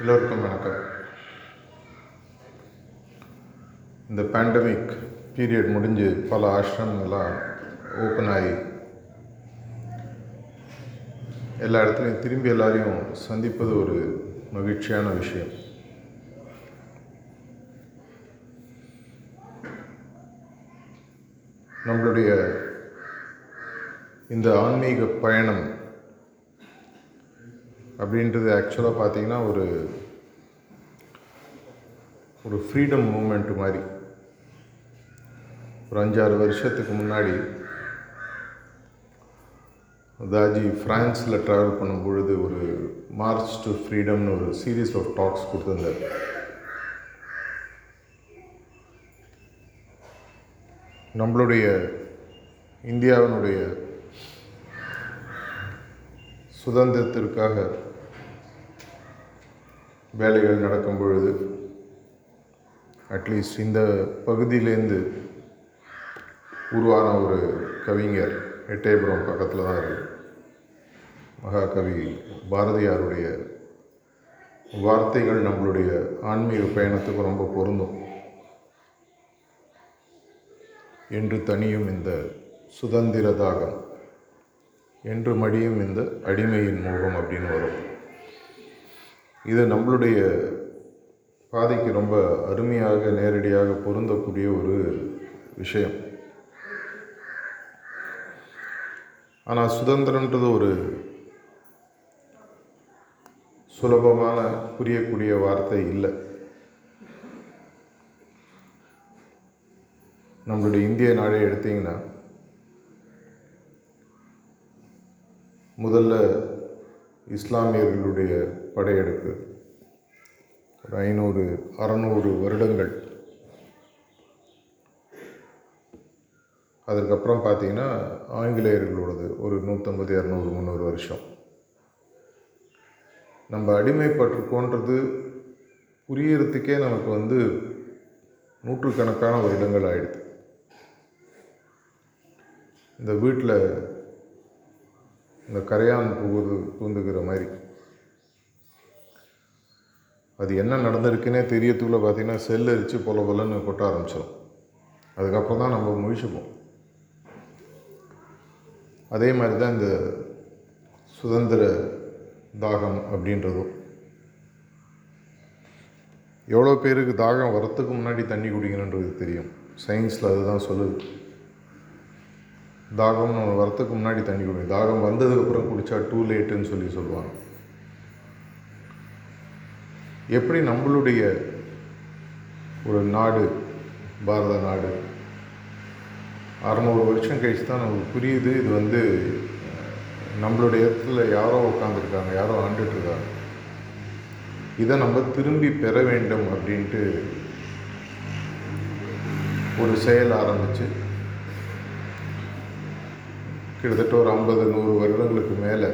எல்லோருக்கும் வணக்கம். இந்த பேண்டமிக் பீரியட் முடிஞ்சு பல ஆசிரமங்கள்லாம் ஓப்பன் ஆகி எல்லா இடத்துலையும் திரும்பி எல்லாரையும் சந்திப்பது ஒரு மகிழ்ச்சியான விஷயம். நம்மளுடைய இந்த ஆன்மீக பயணம் அப்படின்றது ஆக்சுவலாக பார்த்தீங்கன்னா ஒரு ஒரு ஃப்ரீடம் மூமெண்ட் மாதிரி. ஒரு அஞ்சாறு வருஷத்துக்கு முன்னாடி தாஜி ஃப்ரான்ஸில் ட்ராவல் பண்ணும் பொழுது ஒரு மார்ச் டு ஃப்ரீடம்னு ஒரு சீரீஸ் ஆஃப் டாக்ஸ் கொடுத்துருந்தார். நம்மளுடைய இந்தியாவினுடைய சுதந்திரத்திற்காக வேலைகள் நடக்கும் பொழுது அட்லீஸ்ட் இந்த பகுதியிலேருந்து உருவான ஒரு கவிஞர் எட்டயபுரம் பக்கத்தில் தான் இருக்கு. மகாகவி பாரதியாருடைய வார்த்தைகள் நம்மளுடைய ஆன்மீக பயணத்துக்கு ரொம்ப பொருந்தும். என்று தனியும் இந்த சுதந்திர தாகம் என்று மடியும் இந்த அடிமையின் மோகம் அப்படின்னு வரும். இது நம்மளுடைய பாதைக்கு ரொம்ப அருமையாக நேரடியாக பொருந்தக்கூடிய ஒரு விஷயம். ஆனால் சுதந்திரன்றது ஒரு சுலபமான புரியக்கூடிய வார்த்தை இல்லை. நம்மளுடைய இந்திய நாடே எடுத்தீங்கன்னா முதல்ல இஸ்லாமியர்களுடைய படையெடுப்பு ஒரு ஐநூறு அறநூறு வருடங்கள். அதுக்கப்புறம் பார்த்தீங்கன்னா ஆங்கிலேயர்களோடது ஒரு நூற்றம்பது இரநூறு முந்நூறு வருஷம். நம்ம அடிமைப்பட்டிருக்கோன்றது புரியறதுக்கே நமக்கு வந்து நூற்றுக்கணக்கான வருடங்கள் ஆயிடுது. இந்த வீட்டில் இந்த கரையான் புகுது தூந்துக்கிற மாதிரி. அது என்ன நடந்திருக்குன்னே தெரியத்துக்குள்ளே பார்த்தீங்கன்னா செல் அரித்து பொல பொலன்னு கொட்ட ஆரம்பிச்சிடும் அதுக்கப்புறம் தான் நம்ம முழிச்சுப்போம். அதே மாதிரி தான் இந்த சுதந்திர தாகம் அப்படின்றதும். எவ்வளோ பேருக்கு தாகம் வரத்துக்கு முன்னாடி தண்ணி குடிக்கணுன்றது தெரியும். சயின்ஸில் அதுதான் சொல்லுது. தாகம்னு வரத்துக்கு முன்னாடி தண்ணி குடிக்கணும். தாகம் வந்ததுக்கப்புறம் குடித்தா டூ லேட்டுன்னு சொல்லி சொல்லுவாங்க. எப்படி நம்மளுடைய ஒரு நாடு பாரத நாடு? அறநூறு வருஷம் கழிச்சு தான் நமக்கு புரியுது. இது வந்து நம்மளுடைய இடத்துல யாரோ உட்காந்துருக்காங்க யாரோ ஆண்டுட்ருக்காங்க. இதை நம்ம திரும்பி பெற வேண்டும் அப்படின்ட்டு ஒரு செயல் ஆரம்பித்து கிட்டத்தட்ட ஒரு ஐம்பது நூறு வருடங்களுக்கு மேலே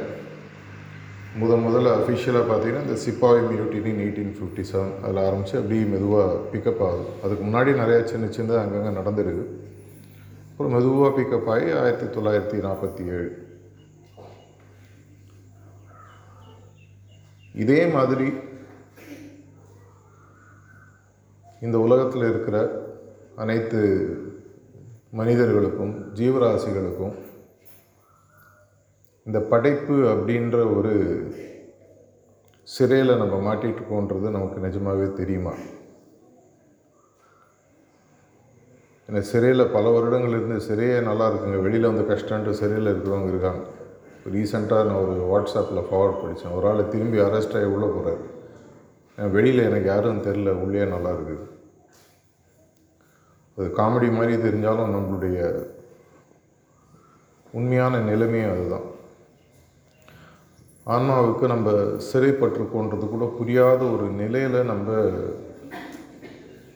முத முதல்ல அஃபிஷியலாக பார்த்தீங்கன்னா இந்த சிப்பாய் மியூட்டினின் எயிட்டீன் ஃபிஃப்டி செவன் அதில் ஆரம்பித்து அப்படியே மெதுவாக பிக்கப் ஆகுது. அதுக்கு முன்னாடி நிறையா சின்ன சின்ன அங்கங்கே நடந்திருக்கு. அப்புறம் மெதுவாக பிக்கப் ஆகி ஆயிரத்தி தொள்ளாயிரத்தி நாற்பத்தி ஏழு. இதே மாதிரி இந்த உலகத்தில் இருக்கிற அனைத்து மனிதர்களுக்கும் ஜீவராசிகளுக்கும் இந்த படைப்பு அப்படின்ற ஒரு சிறையில் நம்ம மாட்டிகிட்ருக்கோன்றது நமக்கு நிஜமாகவே தெரியுமா? ஏன்னா சிறையில் பல வருடங்கள் இருந்து சிறையே நல்லா இருக்குங்க. வெளியில் வந்து கஷ்டன்ட்டு சிறையில் இருக்கிறவங்க இருக்காங்க. ரீசெண்டாக நான் ஒரு வாட்ஸ்அப்பில் ஃபார்வர்ட் படித்தேன் ஒரு ஆள் திரும்பி அரெஸ்ட் ஆகி உள்ளே போகிறாரு வெளியில் எனக்கு யாரும் தெரில உள்ளே நல்லா இருக்குது. அது காமெடி மாதிரி தெரிஞ்சாலும் நம்மளுடைய உண்மையான நிலைமையும் அதுதான். ஆன்மாவுக்கு நம்ம சிறைப்பட்டிருக்கோன்றது கூட புரியாத ஒரு நிலையில் நம்ம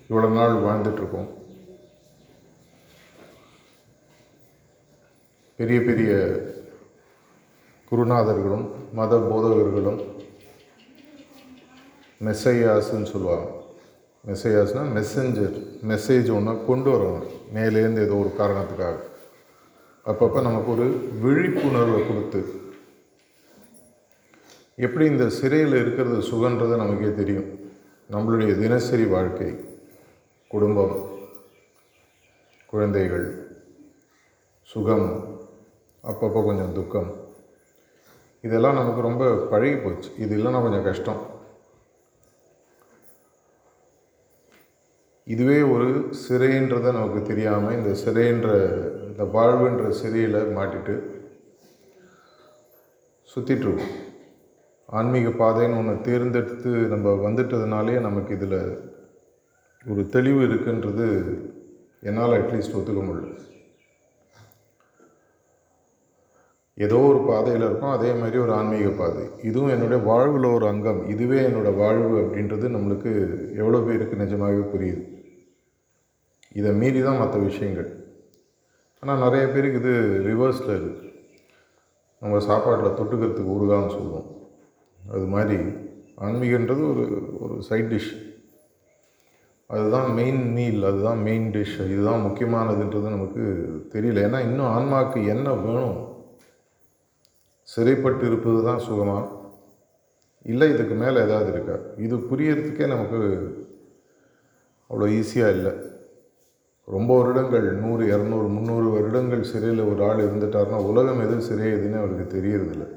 இவ்வளோ நாள் வாழ்ந்துட்டுருக்கோம். பெரிய பெரிய குருநாதர்களும் மத போதகர்களும் மெசையாஸ்ன்னு சொல்லுவாங்க. மெஸ்ஸையாஸ்னால் மெசஞ்சர் மெசேஜ் ஒன்று கொண்டு வரணும். மேலேருந்து ஏதோ ஒரு காரணத்துக்காக. அப்பப்போ நமக்கு ஒரு விழிப்புணர்வை கொடுத்து எப்படி இந்த சிறையில் இருக்கிறது சுகன்றது நமக்கே தெரியும். நம்மளுடைய தினசரி வாழ்க்கை குடும்பம் குழந்தைகள் சுகம் அப்பப்போ கொஞ்சம் துக்கம். இதெல்லாம் நமக்கு ரொம்ப பழகி போச்சு. இது இல்லைன்னா கொஞ்சம் கஷ்டம். இதுவே ஒரு சிறைன்றதை நமக்கு தெரியாமல் இந்த சிறைன்ற இந்த வாழ்வுன்ற சிறையில் மாட்டிட்டு சுற்றிட்டுருக்கோம் ஆன்மீக பாதைன்னு ஒன்று தேர்ந்தெடுத்து நம்ம வந்துட்டதுனாலே நமக்கு இதில் ஒரு தெளிவு இருக்குன்றது என்னால் அட்லீஸ்ட் ஒத்துக்க முடியல. ஏதோ ஒரு பாதையில் இருக்கும் அதே மாதிரி ஒரு ஆன்மீக பாதை. இதுவும் என்னுடைய வாழ்வில் ஒரு அங்கம். இதுவே என்னோடய வாழ்வு அப்படின்றது நம்மளுக்கு எவ்வளோ பேருக்கு நிஜமாகவே புரியுது. இதை மீறி தான் மற்ற விஷயங்கள். ஆனால் நிறைய பேருக்கு இது ரிவர்ஸில் இருக்குது நம்ம சாப்பாட்டில் தொட்டுக்கிறதுக்கு ஊறுகான்னு சொல்லுவோம். அது மாதிரி ஆன்மீகன்றது ஒரு ஒரு சைட் டிஷ் அதுதான் மெயின் மீல் அதுதான் மெயின் டிஷ் இதுதான் முக்கியமானதுன்றது நமக்கு தெரியல. ஏன்னா இன்னும் ஆன்மாவுக்கு என்ன வேணும்? சிறைப்பட்டு இருப்பது தான் சுகமாக இல்லை இதுக்கு மேலே ஏதாவது இருக்கா? இது புரியறதுக்கே நமக்கு அவ்வளோ ஈஸியாக இல்லை. ரொம்ப வருடங்கள் நூறு இரநூறு முந்நூறு வருடங்கள் சிறையில் ஒரு ஆள் இருந்துட்டாருன்னா உலகம் எது சிறை எதுன்னு அவருக்கு தெரியறதில்லை.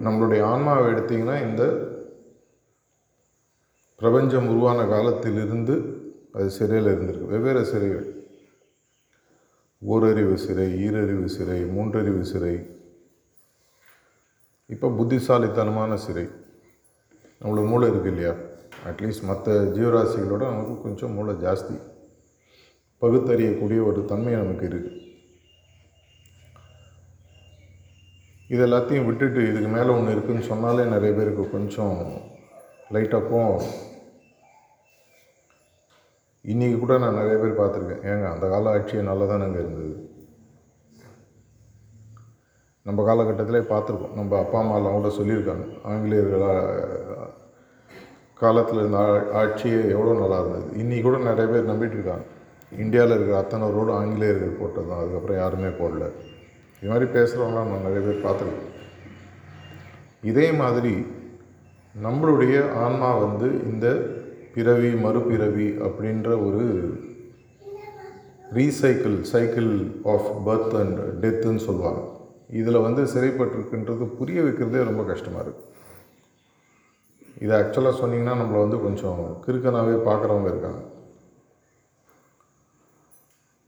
நம்மளுடைய ஆன்மாவை எடுத்திங்கன்னா இந்த பிரபஞ்சம் உருவான காலத்திலிருந்து அது சிறையில் இருந்திருக்கு. வெவ்வேறு சிறைகள். ஓரறிவு சிறை ஈரறிவு சிறை மூன்றறிவு சிறை. இப்போ புத்திசாலித்தனமான சிறை. நம்மளுக்கு மூளை இருக்குது இல்லையா? அட்லீஸ்ட் மற்ற ஜீவராசிகளோட நமக்கு கொஞ்சம் மூளை ஜாஸ்தி. பகுத்தறியக்கூடிய ஒரு தன்மை நமக்கு இருக்குது இது எல்லாத்தையும் விட்டுட்டு இதுக்கு மேலே ஒன்று இருக்குதுன்னு சொன்னாலே நிறைய பேருக்கு கொஞ்சம் லைட்டாக போகும் இன்றைக்கி கூட நான் நிறைய பேர் பார்த்துருக்கேன். ஏங்க அந்த கால ஆட்சியை நல்லா தானேங்க இருந்தது? நம்ம காலகட்டத்திலே பார்த்துருக்கோம். நம்ம அப்பா அம்மாலாம் கூட சொல்லியிருக்காங்க. ஆங்கிலேயர்களா காலத்தில் இருந்த ஆட்சியே எவ்வளோ நல்லா இருந்தது. இன்றைக்கி கூட நிறைய பேர் நம்பிட்டு இருக்காங்க. இந்தியாவில் இருக்கிற அத்தனை ரோடு ஆங்கிலேயர்கள் போட்டது தான் அதுக்கப்புறம் யாருமே போடல. இது மாதிரி பேசுகிறவங்களாம் நான் நிறைய பேர் பார்த்துருக்கேன் இதே மாதிரி நம்மளுடைய ஆன்மா வந்து இந்த பிறவி மறுபிறவி அப்படின்ற ஒரு recycle cycle of birth and டெத்துன்னு சொல்லுவாங்க. இதில் வந்து சிறைப்பட்டிருக்குன்றது புரிய வைக்கிறதே ரொம்ப கஷ்டமாக இருக்குது இதை ஆக்சுவலாக சொன்னீங்கன்னா நம்மளை வந்து கொஞ்சம் கிறுக்கனாகவே பார்க்குறவங்க இருக்காங்க.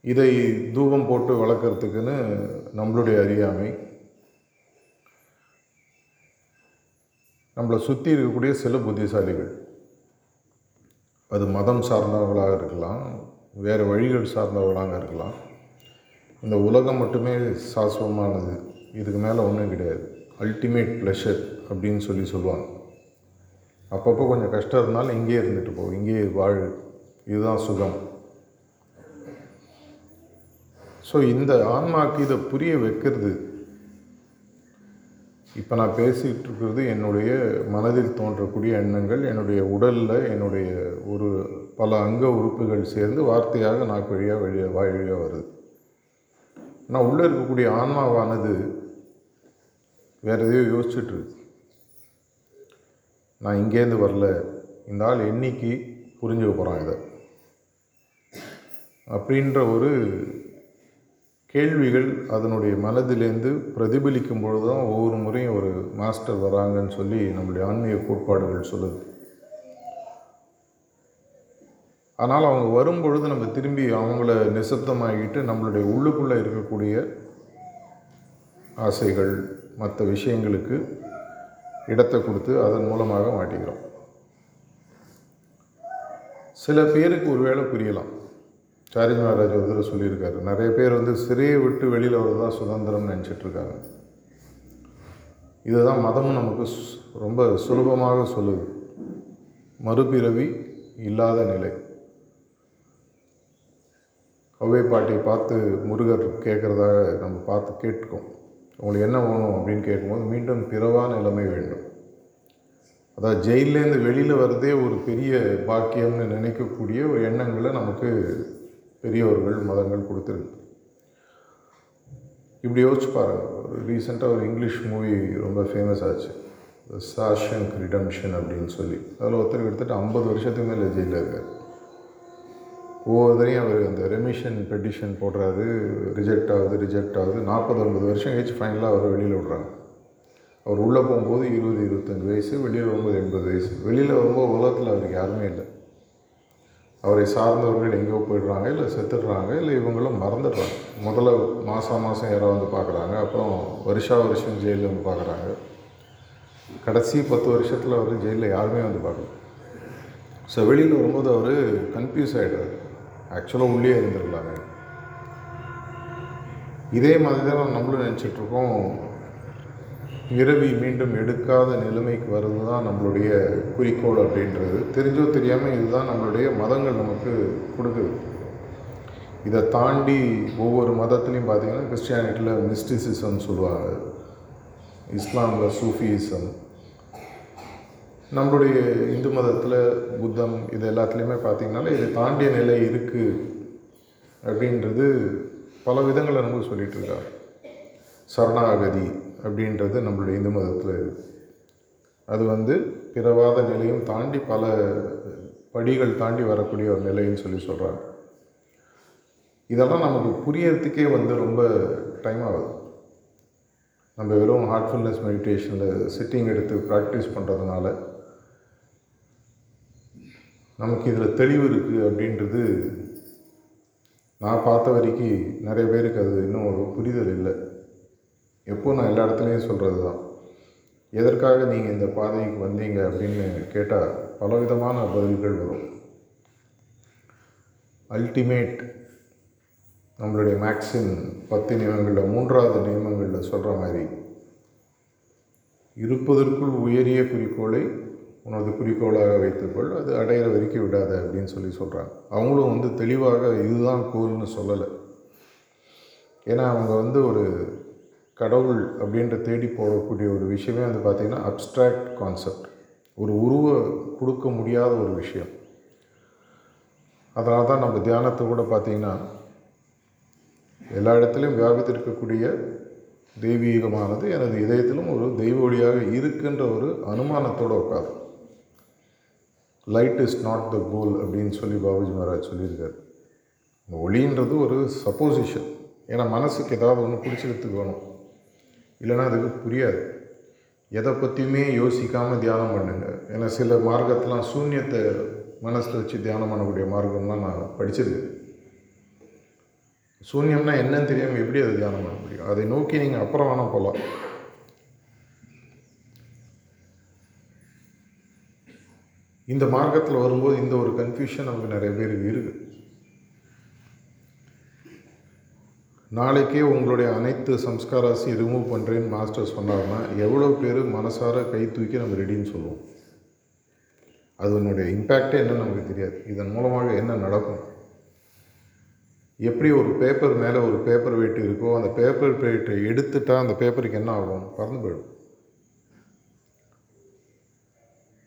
இதை தூபம் போட்டு வளர்க்குறதுக்குன்னு நம்மளுடைய அறியாமை. நம்மளை சுற்றி இருக்கக்கூடிய சில புத்திசாலிகள். அது மதம் சார்ந்தவர்களாக இருக்கலாம் வேறு வழிகள் சார்ந்தவர்களாக இருக்கலாம். இந்த உலகம் மட்டுமே சாஸ்வமானது. இதுக்கு மேலே ஒன்றும் கிடையாது. அல்டிமேட் ப்ளஷர் அப்படின்னு சொல்லி சொல்லுவாங்க. அப்பப்போ கொஞ்சம் கஷ்டம் இருந்தாலும் இங்கேயே இருந்துட்டு போ இங்கேயே வாழ். இதுதான் சுகம். ஸோ இந்த ஆன்மாக்கு இதை புரிய வைக்கிறது. இப்போ நான் பேசிகிட்டு இருக்கிறது என்னுடைய மனதில் தோன்றக்கூடிய எண்ணங்கள் என்னுடைய உடலில் என்னுடைய ஒரு பல அங்க உறுப்புகள் சேர்ந்து வார்த்தையாக நாக்கு வழியாக வழியாக வாய் வழியாக வருது. நான் உள்ளே இருக்கக்கூடிய ஆன்மாவானது வேறு எதையோ யோசிச்சிட்டுருக்கு நான் இங்கேருந்து வரல. இந்த ஆள் என்னைக்கு புரிஞ்சுக்க போகிறான் இதை? அப்படின்ற ஒரு கேள்விகள் அதனுடைய மனதிலேருந்து பிரதிபலிக்கும் பொழுது தான் ஒவ்வொரு முறையும் ஒரு மாஸ்டர் வராங்கன்னு சொல்லி நம்மளுடைய ஆன்மீக கோட்பாடுகள் சொல்லுது. ஆனால் அவங்க வரும்பொழுது நம்ம திரும்பி அவங்கள நிசப்தமாகிட்டு நம்மளுடைய உள்ளுக்குள்ளே இருக்கக்கூடிய ஆசைகள் மற்ற விஷயங்களுக்கு இடத்தை கொடுத்து அதன் மூலமாக மாட்டிக்கிறோம். சில பேருக்கு ஒருவேளை புரியலாம். ஸ்டாலின் மகாராஜ் ஒரு சொல்லியிருக்காரு. நிறைய பேர் வந்து சிறையை விட்டு வெளியில் வரதான் சுதந்திரம்னு நினச்சிட்டு இருக்காங்க இதுதான் மதமும் நமக்கு ரொம்ப சுலபமாக சொல்லுது. மறுபிறவி இல்லாத நிலை. கவ்வை பாட்டியை பார்த்து முருகர் கேட்குறதாக நம்ம பார்த்து கேட்டுக்கோம். உங்களுக்கு என்ன வேணும் அப்படின்னு கேட்கும்போது மீண்டும் பிறவா நிலைமை வேண்டும். அதாவது ஜெயிலேருந்து வெளியில் வரதே ஒரு பெரிய பாக்கியம்னு நினைக்கக்கூடிய ஒரு எண்ணங்களை நமக்கு பெரியவர்கள் மதங்கள் கொடுத்துருக்கு. இப்படி யோசிச்சு பாருங்கள் ஒரு ரீசெண்டாக ஒரு இங்கிலீஷ் மூவி ரொம்ப ஃபேமஸ் ஆச்சு. சாஷங்க் ரிடம்ஷன் அப்படின்னு சொல்லி. அதில் ஒருத்தர் கிட்டத்தட்ட ஐம்பது வருஷத்துக்கு மேலே ஜெயிலில் இருக்கார். ஒவ்வொருத்தரையும் அவர் அந்த ரெமிஷன் பெட்டிஷன் போடுறாரு ரிஜெக்ட் ஆகுது ரிஜெக்ட் ஆகுது. நாற்பது ஐம்பது வருஷம் கழிச்சு ஃபைனலாக அவர் வெளியில் விடுறாங்க. அவர் உள்ளே போகும்போது இருபது இருபத்தஞ்சி வயசு வெளியில் வரும்போது எண்பது வயசு. வெளியில் வரும்போது உலகத்தில் அவருக்கு யாருமே இல்லை. அவரை சார்ந்தவர்கள் எங்கேயோ போயிடுறாங்க இல்லை செத்துடுறாங்க இல்லை இவங்களும் மறந்துடுறாங்க. முதல்ல மாதம் மாதம் யாரோ வந்து பார்க்குறாங்க அப்புறம் வருஷா வருஷம் ஜெயிலில் வந்து பார்க்குறாங்க. கடைசி பத்து வருஷத்தில் அவர் ஜெயிலில் யாருமே வந்து பார்க்கல. ஸோ வெளியில் வரும்போது அவர் கன்ஃபியூஸ் ஆகிடுறாரு ஆக்சுவலாக உள்ளே இருந்துருக்கலாங்க இதே மாதிரி தான் நம்மளும் நினச்சிட்ருக்கோம் இரவி மீண்டும் எடுக்காத நிலைமைக்கு வர்றது தான் நம்மளுடைய குறிக்கோள் அப்படின்றது. தெரிஞ்சோ தெரியாமல் இதுதான் நம்மளுடைய மதங்கள் நமக்கு கொடுக்குது. இதை தாண்டி ஒவ்வொரு மதத்துலேயும் பார்த்திங்கன்னா கிறிஸ்டியானிட்டியில் மிஸ்டிசிசம்னு சொல்லுவாங்க. இஸ்லாமில் சூஃபியிசம் நம்மளுடைய இந்து மதத்தில் புத்தம் இது எல்லாத்துலேயுமே பார்த்திங்கனால இதை தாண்டிய நிலை இருக்குது அப்படின்றது பல விதங்களை நமக்கு சொல்லிகிட்டு இருக்காங்க. சரணாகதி. அப்படின்றது நம்மளுடைய இந்து மதத்தில் இருக்குது அது வந்து பிறவாத நிலையும் தாண்டி பல படிகள் தாண்டி வரக்கூடிய ஒரு நிலைன்னு சொல்லி சொல்கிறாங்க இதெல்லாம் நமக்கு புரியறதுக்கே வந்து ரொம்ப டைம் ஆகுது. நம்ம வெறும் ஹார்ட்ஃபுல்னஸ் மெடிடேஷனில் சிட்டிங் எடுத்து ப்ராக்டிஸ் பண்ணுறதுனால நமக்கு இதில் தெளிவு இருக்குது அப்படின்றது நான் பார்த்த வரைக்கும் நிறைய பேருக்கு அது இன்னும் ஒரு புரிதல் இல்லை. எப்போ நான் எல்லா இடத்துலையும் சொல்கிறது தான் எதற்காக நீங்கள் இந்த பாதைக்கு வந்தீங்க அப்படின்னு கேட்டால் பலவிதமான பதில்கள் வரும். அல்டிமேட் நம்மளுடைய மேக்ஸிம் பத்து நியமங்களில் மூன்றாவது நியமங்களில் சொல்கிற மாதிரி இருப்பதற்குள் உயரிய குறிக்கோளை உனது குறிக்கோளாக வைத்துக்கொள் அது அடையிற வரைக்கும் விடாத அப்படின்னு சொல்லி சொல்கிறாங்க அவங்களும் வந்து தெளிவாக இதுதான் கோல்னு சொல்லலை. ஏன்னா அவங்க வந்து ஒரு கடவுள் அப்படின்ற தேடி போடக்கூடிய ஒரு விஷயமே வந்து பார்த்திங்கன்னா அப்ட்ராக்ட் கான்செப்ட் ஒரு உருவ கொடுக்க முடியாத ஒரு விஷயம். அதனால தான் நம்ம தியானத்தை கூட பார்த்திங்கன்னா எல்லா இடத்துலையும் வியாபித்திருக்கக்கூடிய தெய்வீகமானது எனது இதயத்திலும் ஒரு தெய்வ ஒளியாக இருக்குன்ற ஒரு அனுமானத்தோடு உட்காது light is not the goal அப்படின்னு சொல்லி பாபுஜி மகாராஜ் சொல்லியிருக்காரு. ஒளின்றது ஒரு சப்போசிஷன் ஏன்னா மனசுக்கு ஏதாவது ஒன்று பிடிச்சிக்கிறதுக்கு வேணும். இல்லைன்னா அதுக்கு புரியாது. எதை பற்றியுமே யோசிக்காமல் தியானம் பண்ணுங்க. ஏன்னா சில மார்க்கத்தெலாம் சூன்யத்தை மனசில் வச்சு தியானம் பண்ணக்கூடிய மார்க்கம்லாம் நான் படிச்சிருக்கேன். சூன்யம்னா என்னன்னு தெரியாமல் எப்படி அதை தியானம் பண்ண முடியும்? அதை நோக்கி நீங்கள் அப்புறம் வேணால் போகலாம் இந்த மார்க்கத்தில் வரும்போது இந்த ஒரு கன்ஃபியூஷன் நமக்கு நிறைய பேருக்கு இருக்குது நாளைக்கே உங்களுடைய அனைத்து சம்ஸ்காராசி ரிமூவ் பண்ணுறேன்னு மாஸ்டர் சொன்னார்னா எவ்வளோ பேர் மனசார கை தூக்கி நம்ம ரெடின்னு சொல்லுவோம். அதனுடைய இம்பேக்டே என்னன்னு நமக்கு தெரியாது. இதன் மூலமாக என்ன நடக்கும்? எப்படி ஒரு பேப்பர் மேலே ஒரு பேப்பர் வெயிட் இருக்கோ அந்த பேப்பர் வெயிட்டை எடுத்துட்டால் அந்த பேப்பருக்கு என்ன ஆகும்? பறந்து போயிடும்.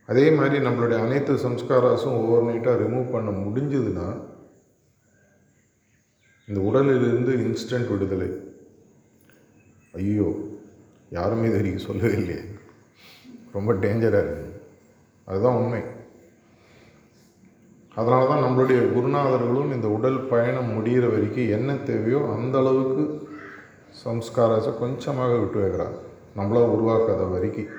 அதே மாதிரி நம்மளுடைய அனைத்து சம்ஸ்காராஸும் ஓவர் நைட்டாக ரிமூவ் பண்ண முடிஞ்சதுன்னா இந்த உடலிலிருந்து இன்ஸ்டன்ட் விடுதலை. ஐயோ யாருமே இது வரைக்கும் சொல்லவே இல்லையே ரொம்ப டேஞ்சராக இருக்குது அதுதான் உண்மை. அதனால தான் நம்மளுடைய குருநாதர்களும் இந்த உடல் பயணம் முடிகிற வரைக்கும் என்ன தேவையோ அந்த அளவுக்கு சம்ஸ்காரத்தை கொஞ்சமாக விட்டு வைக்கிறாங்க. நம்மளாக உருவாக்காத வரைக்கும்.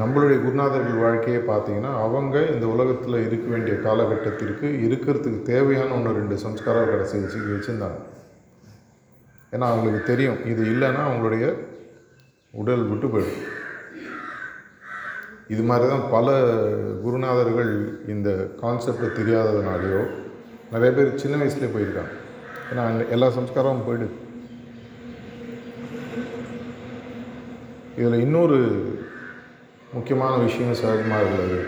நம்மளுடைய குருநாதர்கள் வாழ்க்கையை பார்த்தீங்கன்னா அவங்க இந்த உலகத்தில் இருக்க வேண்டிய காலகட்டத்திற்கு இருக்கிறதுக்கு தேவையான ஒன்று ரெண்டு சம்ஸ்காரம் கடைசி வச்சு வச்சுருந்தாங்க. ஏன்னா அவங்களுக்கு தெரியும் இது இல்லைன்னா அவங்களுடைய உடல் விட்டு போயிடும். இது மாதிரி தான் பல குருநாதர்கள் இந்த கான்செப்டை தெரியாததுனாலையோ நிறைய பேர் சின்ன வயசுலேயே போயிருக்காங்க. ஏன்னா எல்லா சம்ஸ்காரமும் போயிடுது. இதில் இன்னொரு முக்கியமான விஷயம் சகஜமாக உள்ளது.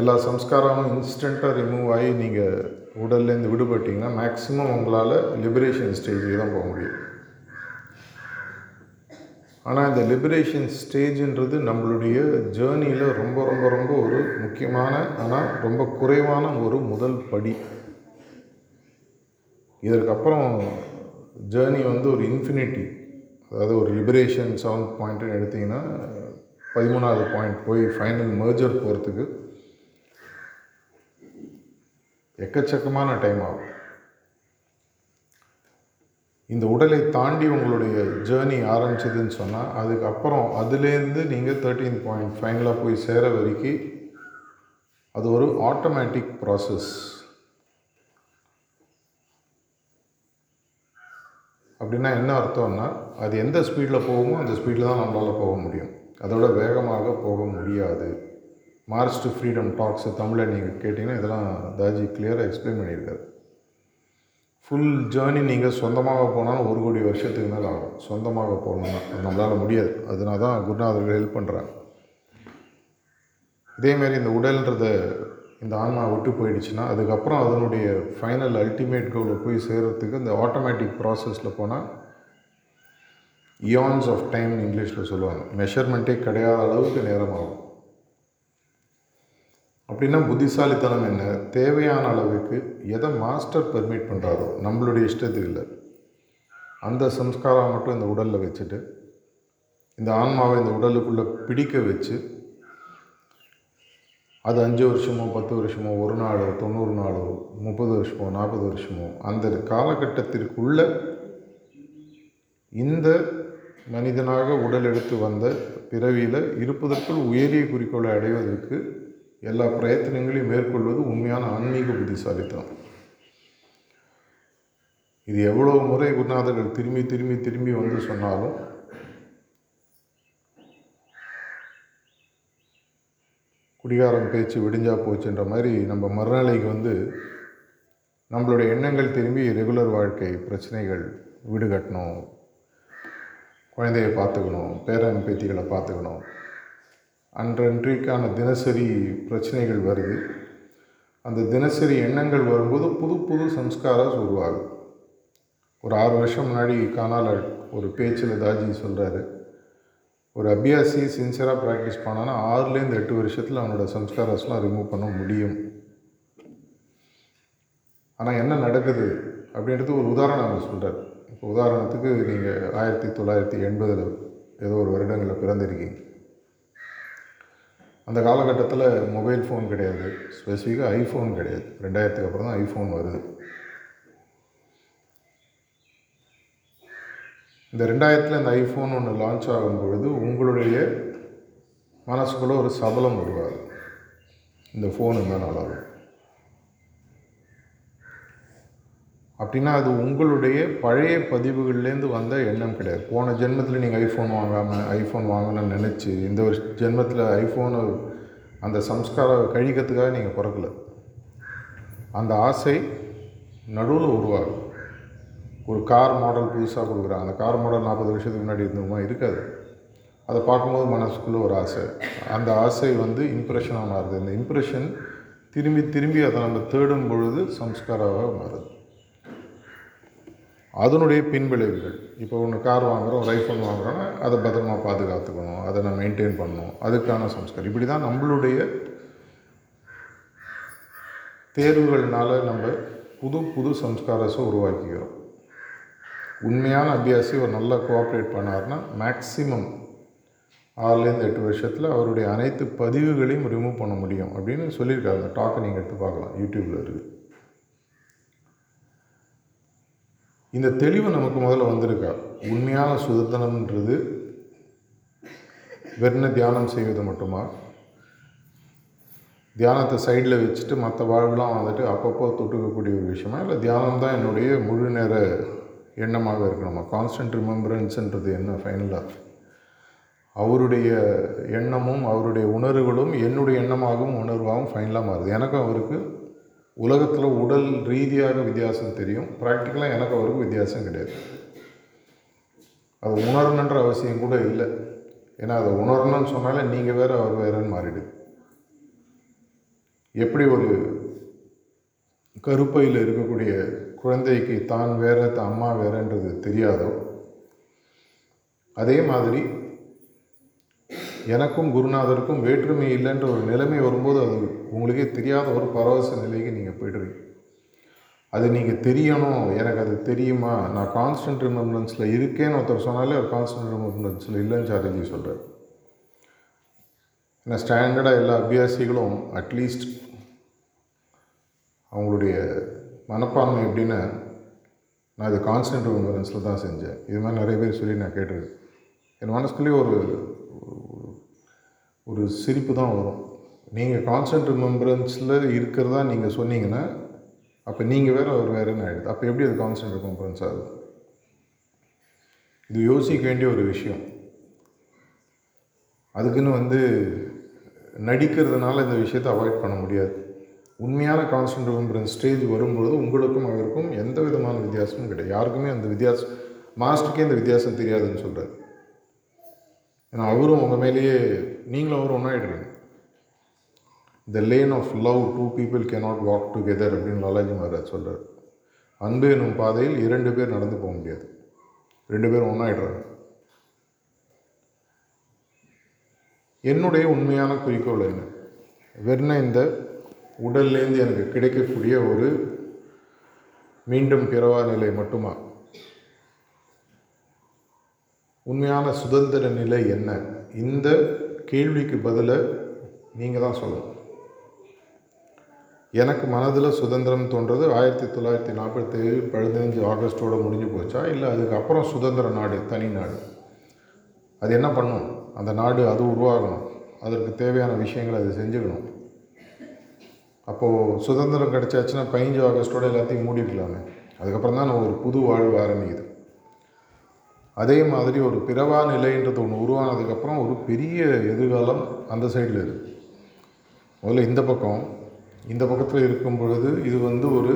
எல்லா சம்ஸ்காரமும் இன்ஸ்டண்ட்டாக ரிமூவ் ஆகி நீங்கள் உடல்லேருந்து விடுபட்டிங்கன்னா மேக்ஸிமம் உங்களால் லிபரேஷன் ஸ்டேஜுக்கு தான் போக முடியும். ஆனால் இந்த லிபரேஷன் ஸ்டேஜுன்றது நம்மளுடைய ஜேர்னியில் ரொம்ப ரொம்ப ரொம்ப ஒரு முக்கியமான ஆனால் ரொம்ப குறைவான ஒரு முதல் படி. இதற்கப்புறம் ஜேர்னி வந்து ஒரு இன்ஃபினிட்டி அதாவது ஒரு லிபரேஷன் செவன்த் பாயிண்ட்னு எடுத்திங்கன்னா பதிமூணாவது பாயிண்ட் போய் ஃபைனல் மேர்ஜர் போகிறதுக்கு எக்கச்சக்கமான டைம் ஆகும். இந்த உடலை தாண்டி உங்களுடைய ஜேர்னி ஆரம்பிச்சதுன்னு சொன்னால் அதுக்கப்புறம் அதுலேருந்து நீங்கள் தேர்ட்டீன் பாயிண்ட் ஃபைனலாக போய் சேர வரைக்கும் அது ஒரு ஆட்டோமேட்டிக் ப்ராசஸ் அப்படின்னா என்ன அர்த்தம்னா அது எந்த ஸ்பீடில் போகுமோ அந்த ஸ்பீடில் தான் நம்மளால் போக முடியும். அதோட வேகமாக போக முடியாது. மார்ச் டு ஃப்ரீடம் டாக்ஸை தமிழில் நீங்கள் கேட்டிங்கன்னா இதெல்லாம் தாஜி கிளியராக எக்ஸ்பிளைன் பண்ணியிருக்காரு. ஃபுல் ஜேர்னி நீங்கள் சொந்தமாக போனாலும் ஒரு கோடி வருஷத்துக்கு மேலே ஆகும். சொந்தமாக போகணும்னா அது நம்மளால் முடியாது. அதனால தான் குருநாதர்கள் ஹெல்ப் பண்ணுறாங்க இதேமாரி இந்த உடல்ன்றத இந்த ஆன்மா விட்டு போயிடுச்சுன்னா அதுக்கப்புறம் அதனுடைய ஃபைனல் அல்டிமேட் கோலில் போய் சேர்கிறதுக்கு இந்த ஆட்டோமேட்டிக் ப்ராசஸில் போனால் இயான்ஸ் ஆஃப் டைம் இங்கிலீஷில் சொல்லுவாங்க. மெஷர்மெண்ட்டே கிடையாத அளவுக்கு நேரம் ஆகும் அப்படின்னா புத்திசாலித்தனம் என்ன? தேவையான அளவுக்கு எதை மாஸ்டர் பெர்மிட் பண்ணுறாரோ நம்மளுடைய இஷ்டத்துக்கு இல்லை அந்த சம்ஸ்காரம் மட்டும் இந்த உடலில் வச்சுட்டு இந்த ஆன்மாவை இந்த உடலுக்குள்ளே பிடிக்க வச்சு அது அஞ்சு வருஷமோ பத்து வருஷமோ ஒரு நாளோ தொண்ணூறு நாளோ முப்பது வருஷமோ நாற்பது வருஷமோ அந்த காலகட்டத்திற்குள்ள இந்த மனிதனாக உடல் எடுத்து வந்த பிறவியில் இருப்பதற்குள் உயரிய குறிக்கோளை அடைவதற்கு எல்லா பிரயத்தனங்களையும் மேற்கொள்வது உண்மையான ஆன்மீக புத்திசாலித்தனம். இது எவ்வளவு முறை குருநாதர்கள் திரும்பி திரும்பி திரும்பி வந்து சொன்னாலும் குடிகாரம் பேச்சு விடிஞ்சா போச்சுன்ற மாதிரி நம்ம மறுநாளைக்கு வந்து நம்மளுடைய எண்ணங்கள் திரும்பி ரெகுலர் வாழ்க்கை பிரச்சனைகள் வீடு கட்டணும் குழந்தைய பார்த்துக்கணும் பேரன் பேத்திகளை பார்த்துக்கணும். அன்றன்றைக்கான தினசரி பிரச்சனைகள் வருது. அந்த தினசரி எண்ணங்கள் வரும்போது புது புது சம்ஸ்காரம் உருவாகும் ஒரு ஆறு வருஷம் முன்னாடி காணால ஒரு பேச்சில் தாஜி சொல்கிறாரு ஒரு அபியாசி சின்சியராக ப்ராக்டிஸ் பண்ணான்னா ஆறுலேருந்து எட்டு வருஷத்தில் அவனோட சம்ஸ்காரஸ்லாம் ரிமூவ் பண்ண முடியும். ஆனால் என்ன நடக்குது அப்படின்றது ஒரு உதாரணம் அவர் சொல்கிறார் இப்போ உதாரணத்துக்கு நீங்கள் ஆயிரத்தி தொள்ளாயிரத்தி எண்பதில் ஏதோ ஒரு வருடங்களில் பிறந்திருக்கீங்க. அந்த காலகட்டத்தில் மொபைல் ஃபோன் கிடையாது. ஸ்பெசிஃபிக்காக ஐஃபோன் கிடையாது. ரெண்டாயிரத்துக்கு அப்புறம் தான் ஐஃபோன் வருது. இந்த ரெண்டாயிரத்தில் இந்த ஐஃபோன் ஒன்று லான்ச் ஆகும் பொழுது உங்களுடைய மனசுக்குள்ளே ஒரு சபலம் வருவார் இந்த ஃபோன் இருந்தால் நல்லாயிருக்கும். அப்படின்னா அது உங்களுடைய பழைய பதிவுகள்லேருந்து வந்த எண்ணம் கிடையாது. போன ஜென்மத்தில் நீங்கள் ஐஃபோன் வாங்காமல் ஐஃபோன் வாங்கணும்னு நினச்சி இந்த ஒரு ஜென்மத்தில் ஐஃபோனை அந்த சம்ஸ்காரம் கழிக்கிறதுக்காக நீங்கள் பிறக்கல. அந்த ஆசை நடுவில் உருவாகும். ஒரு கார் மாடல் புதுசாக கொடுக்குறாங்க அந்த கார் மாடல் நாற்பது வருஷத்துக்கு முன்னாடி இருந்தோமா இருக்காது. அதை பார்க்கும்போது மனசுக்குள்ளே ஒரு ஆசை. அந்த ஆசை வந்து இம்ப்ரெஷனாக மாறுது. இந்த இம்ப்ரெஷன் திரும்பி திரும்பி அதை நம்ம தேடும் பொழுது சம்ஸ்காராவாக மாறுது. அதனுடைய பின்விளைவுகள். இப்போ ஒன்று கார் வாங்குகிறோம் ஒரு ஐஃபோன் வாங்குறோன்னா அதை பத்திரமா பாதுகாத்துக்கணும். அதை நம்ம மெயின்டைன் பண்ணணும். அதுக்கான சம்ஸ்காரம். இப்படி தான் நம்மளுடைய தேர்வுகள்னால நம்ம புது புது சம்ஸ்காரஸை உருவாக்கிக்கிறோம். உண்மையான அபியாசி ஒரு நல்லா கோஆப்ரேட் பண்ணார்னா மேக்ஸிமம் ஆறுலேருந்து எட்டு வருஷத்தில் அவருடைய அனைத்து பதிவுகளையும் ரிமூவ் பண்ண முடியும் அப்படின்னு சொல்லியிருக்காரு அந்த டாக்கை நீங்கள் எடுத்து பார்க்கலாம். யூடியூப்பில் இருக்குது இந்த தெளிவு நமக்கு முதல்ல வந்திருக்கா? உண்மையான சுதந்திரம்ன்றது வெறும் தியானம் செய்வது மட்டுமா? தியானத்தை சைடில் வச்சுட்டு மற்ற வாழ்வுலாம் வந்துட்டு அப்பப்போ தொட்டுக்கக்கூடிய ஒரு விஷயமா? இல்லை தியானம் தான் என்னுடைய முழு நேர எண்ணமாக இருக்கணுமா கான்ஸ்டன்ட் ரிமெம்பரன்ஸ்ன்றது என்ன? ஃபைனலாக அவருடைய எண்ணமும் அவருடைய உணர்வுகளும் என்னுடைய எண்ணமாகவும் உணர்வாகவும் ஃபைனலாக மாறுது. எனக்கும் அவருக்கு உலகத்தில் உடல் ரீதியாக வித்தியாசம் தெரியும். ப்ராக்டிக்கலாக எனக்கு அவருக்கு வித்தியாசம் கிடையாது. அது உணரணுன்ற அவசியம் கூட இல்லை. ஏன்னா அதை உணரணும்னு சொன்னாலே நீங்கள் வேறு அவர் வேறுன்னு மாறிடுது. எப்படி ஒரு கருப்பையில் இருக்கக்கூடிய குழந்தைக்கு தான் வேற தான் அம்மா வேறன்றது தெரியாதோ? அதே மாதிரி எனக்கும் குருநாதருக்கும் வேற்றுமை இல்லைன்ற ஒரு நிலைமை வரும்போது அது உங்களுக்கே தெரியாத ஒரு பரவச நிலைக்கு நீங்கள் போய்டுறீங்க. அது நீங்கள் தெரியணும் எனக்கு அது தெரியுமா? நான் கான்ஸ்டன்ட் ரிமெம்பரன்ஸில் இருக்கேன்னு ஒருத்தர் சொன்னாலே அவர் கான்ஸ்டன்ட் ரிமெம்பரன்ஸில் இல்லைன்னு சாரஜி சொல்கிறார் ஏன்னா ஸ்டாண்டர்டாக எல்லா அபியாசிகளும் அட்லீஸ்ட் அவங்களுடைய மனப்பான்மை எப்படின்னா நான் இது கான்ஸ்டன்ட் ரிமெம்பரன்ஸில் தான் செஞ்சேன். இது மாதிரி நிறைய பேர் சொல்லி நான் கேட்டிருக்கேன். என் மனசுக்குள்ளேயே ஒரு ஒரு சிரிப்பு தான் வரும். நீங்கள் கான்ஸ்டன்ட் ரிமெம்பரன்ஸில் இருக்கிறதா நீங்கள் சொன்னீங்கன்னா அப்போ நீங்கள் வேறு அவர் வேறுன்னு ஆகிடுது அப்போ எப்படி அது கான்ஸ்டன்ட் ரிமெம்பரன்ஸ் ஆகுது? இது யோசிக்க வேண்டிய ஒரு விஷயம். அதுக்குன்னு வந்து நடிக்கிறதுனால இந்த விஷயத்தை அவாய்ட் பண்ண முடியாது. உண்மையான கான்ஸ்டன்ட் ரிமெம்பரன்ஸ் ஸ்டேஜ் வரும்பொழுது உங்களுக்கும் அவருக்கும் எந்த விதமான வித்தியாசமும் கிடையாது. யாருக்குமே அந்த வித்தியாசம் மாஸ்டருக்கே இந்த வித்தியாசம் தெரியாதுன்னு சொல்கிறார் ஏன்னா அவரும் உங்கள் மேலேயே நீங்களும் அவரும் ஒன்றாயிடுறீங்க the lane of love two people cannot walk together அப்படின்னு லாலாஜி மகாராஜ் சொல்கிறார் அன்பு என்னும் பாதையில் இரண்டு பேர் நடந்து போக முடியாது. ரெண்டு பேரும் ஒன்றாயிடுறாங்க என்னுடைய உண்மையான குறிக்கோள் என்ன? வெறும் இந்த உடல்லேருந்து எனக்கு கிடைக்கக்கூடிய ஒரு மீண்டும் பிறவா நிலை மட்டுமா? உண்மையான சுதந்திர நிலை என்ன? இந்த கேள்விக்கு பதிலை நீங்கள் தான் சொல்லணும். எனக்கு மனதில் சுதந்திரம் தோன்றது ஆயிரத்தி தொள்ளாயிரத்தி நாற்பத்தி ஏழு பதினஞ்சு ஆகஸ்ட்டோடு முடிஞ்சு போச்சா? இல்லை அதுக்கப்புறம் சுதந்திர நாடு தனி நாடு. அது என்ன பண்ணும்? அந்த நாடு அது உருவாகணும். அதற்கு தேவையான விஷயங்களை அது செஞ்சுக்கணும். அப்போது சுதந்திரம் கிடச்சாச்சுன்னா பதினஞ்சு ஆகஸ்ட்டோட எல்லாத்தையும் மூடிடலாமே. அதுக்கப்புறம் தான் நம்ம ஒரு புது வாழ்வு ஆரம்பிக்குது. அதே மாதிரி ஒரு பிறவா நிலைன்றது ஒன்று உருவானதுக்கப்புறம் ஒரு பெரிய எதிர்காலம் அந்த சைடில் இருக்குது முதல்ல இந்த பக்கம். இந்த பக்கத்தில் இருக்கும் பொழுது இது வந்து ஒரு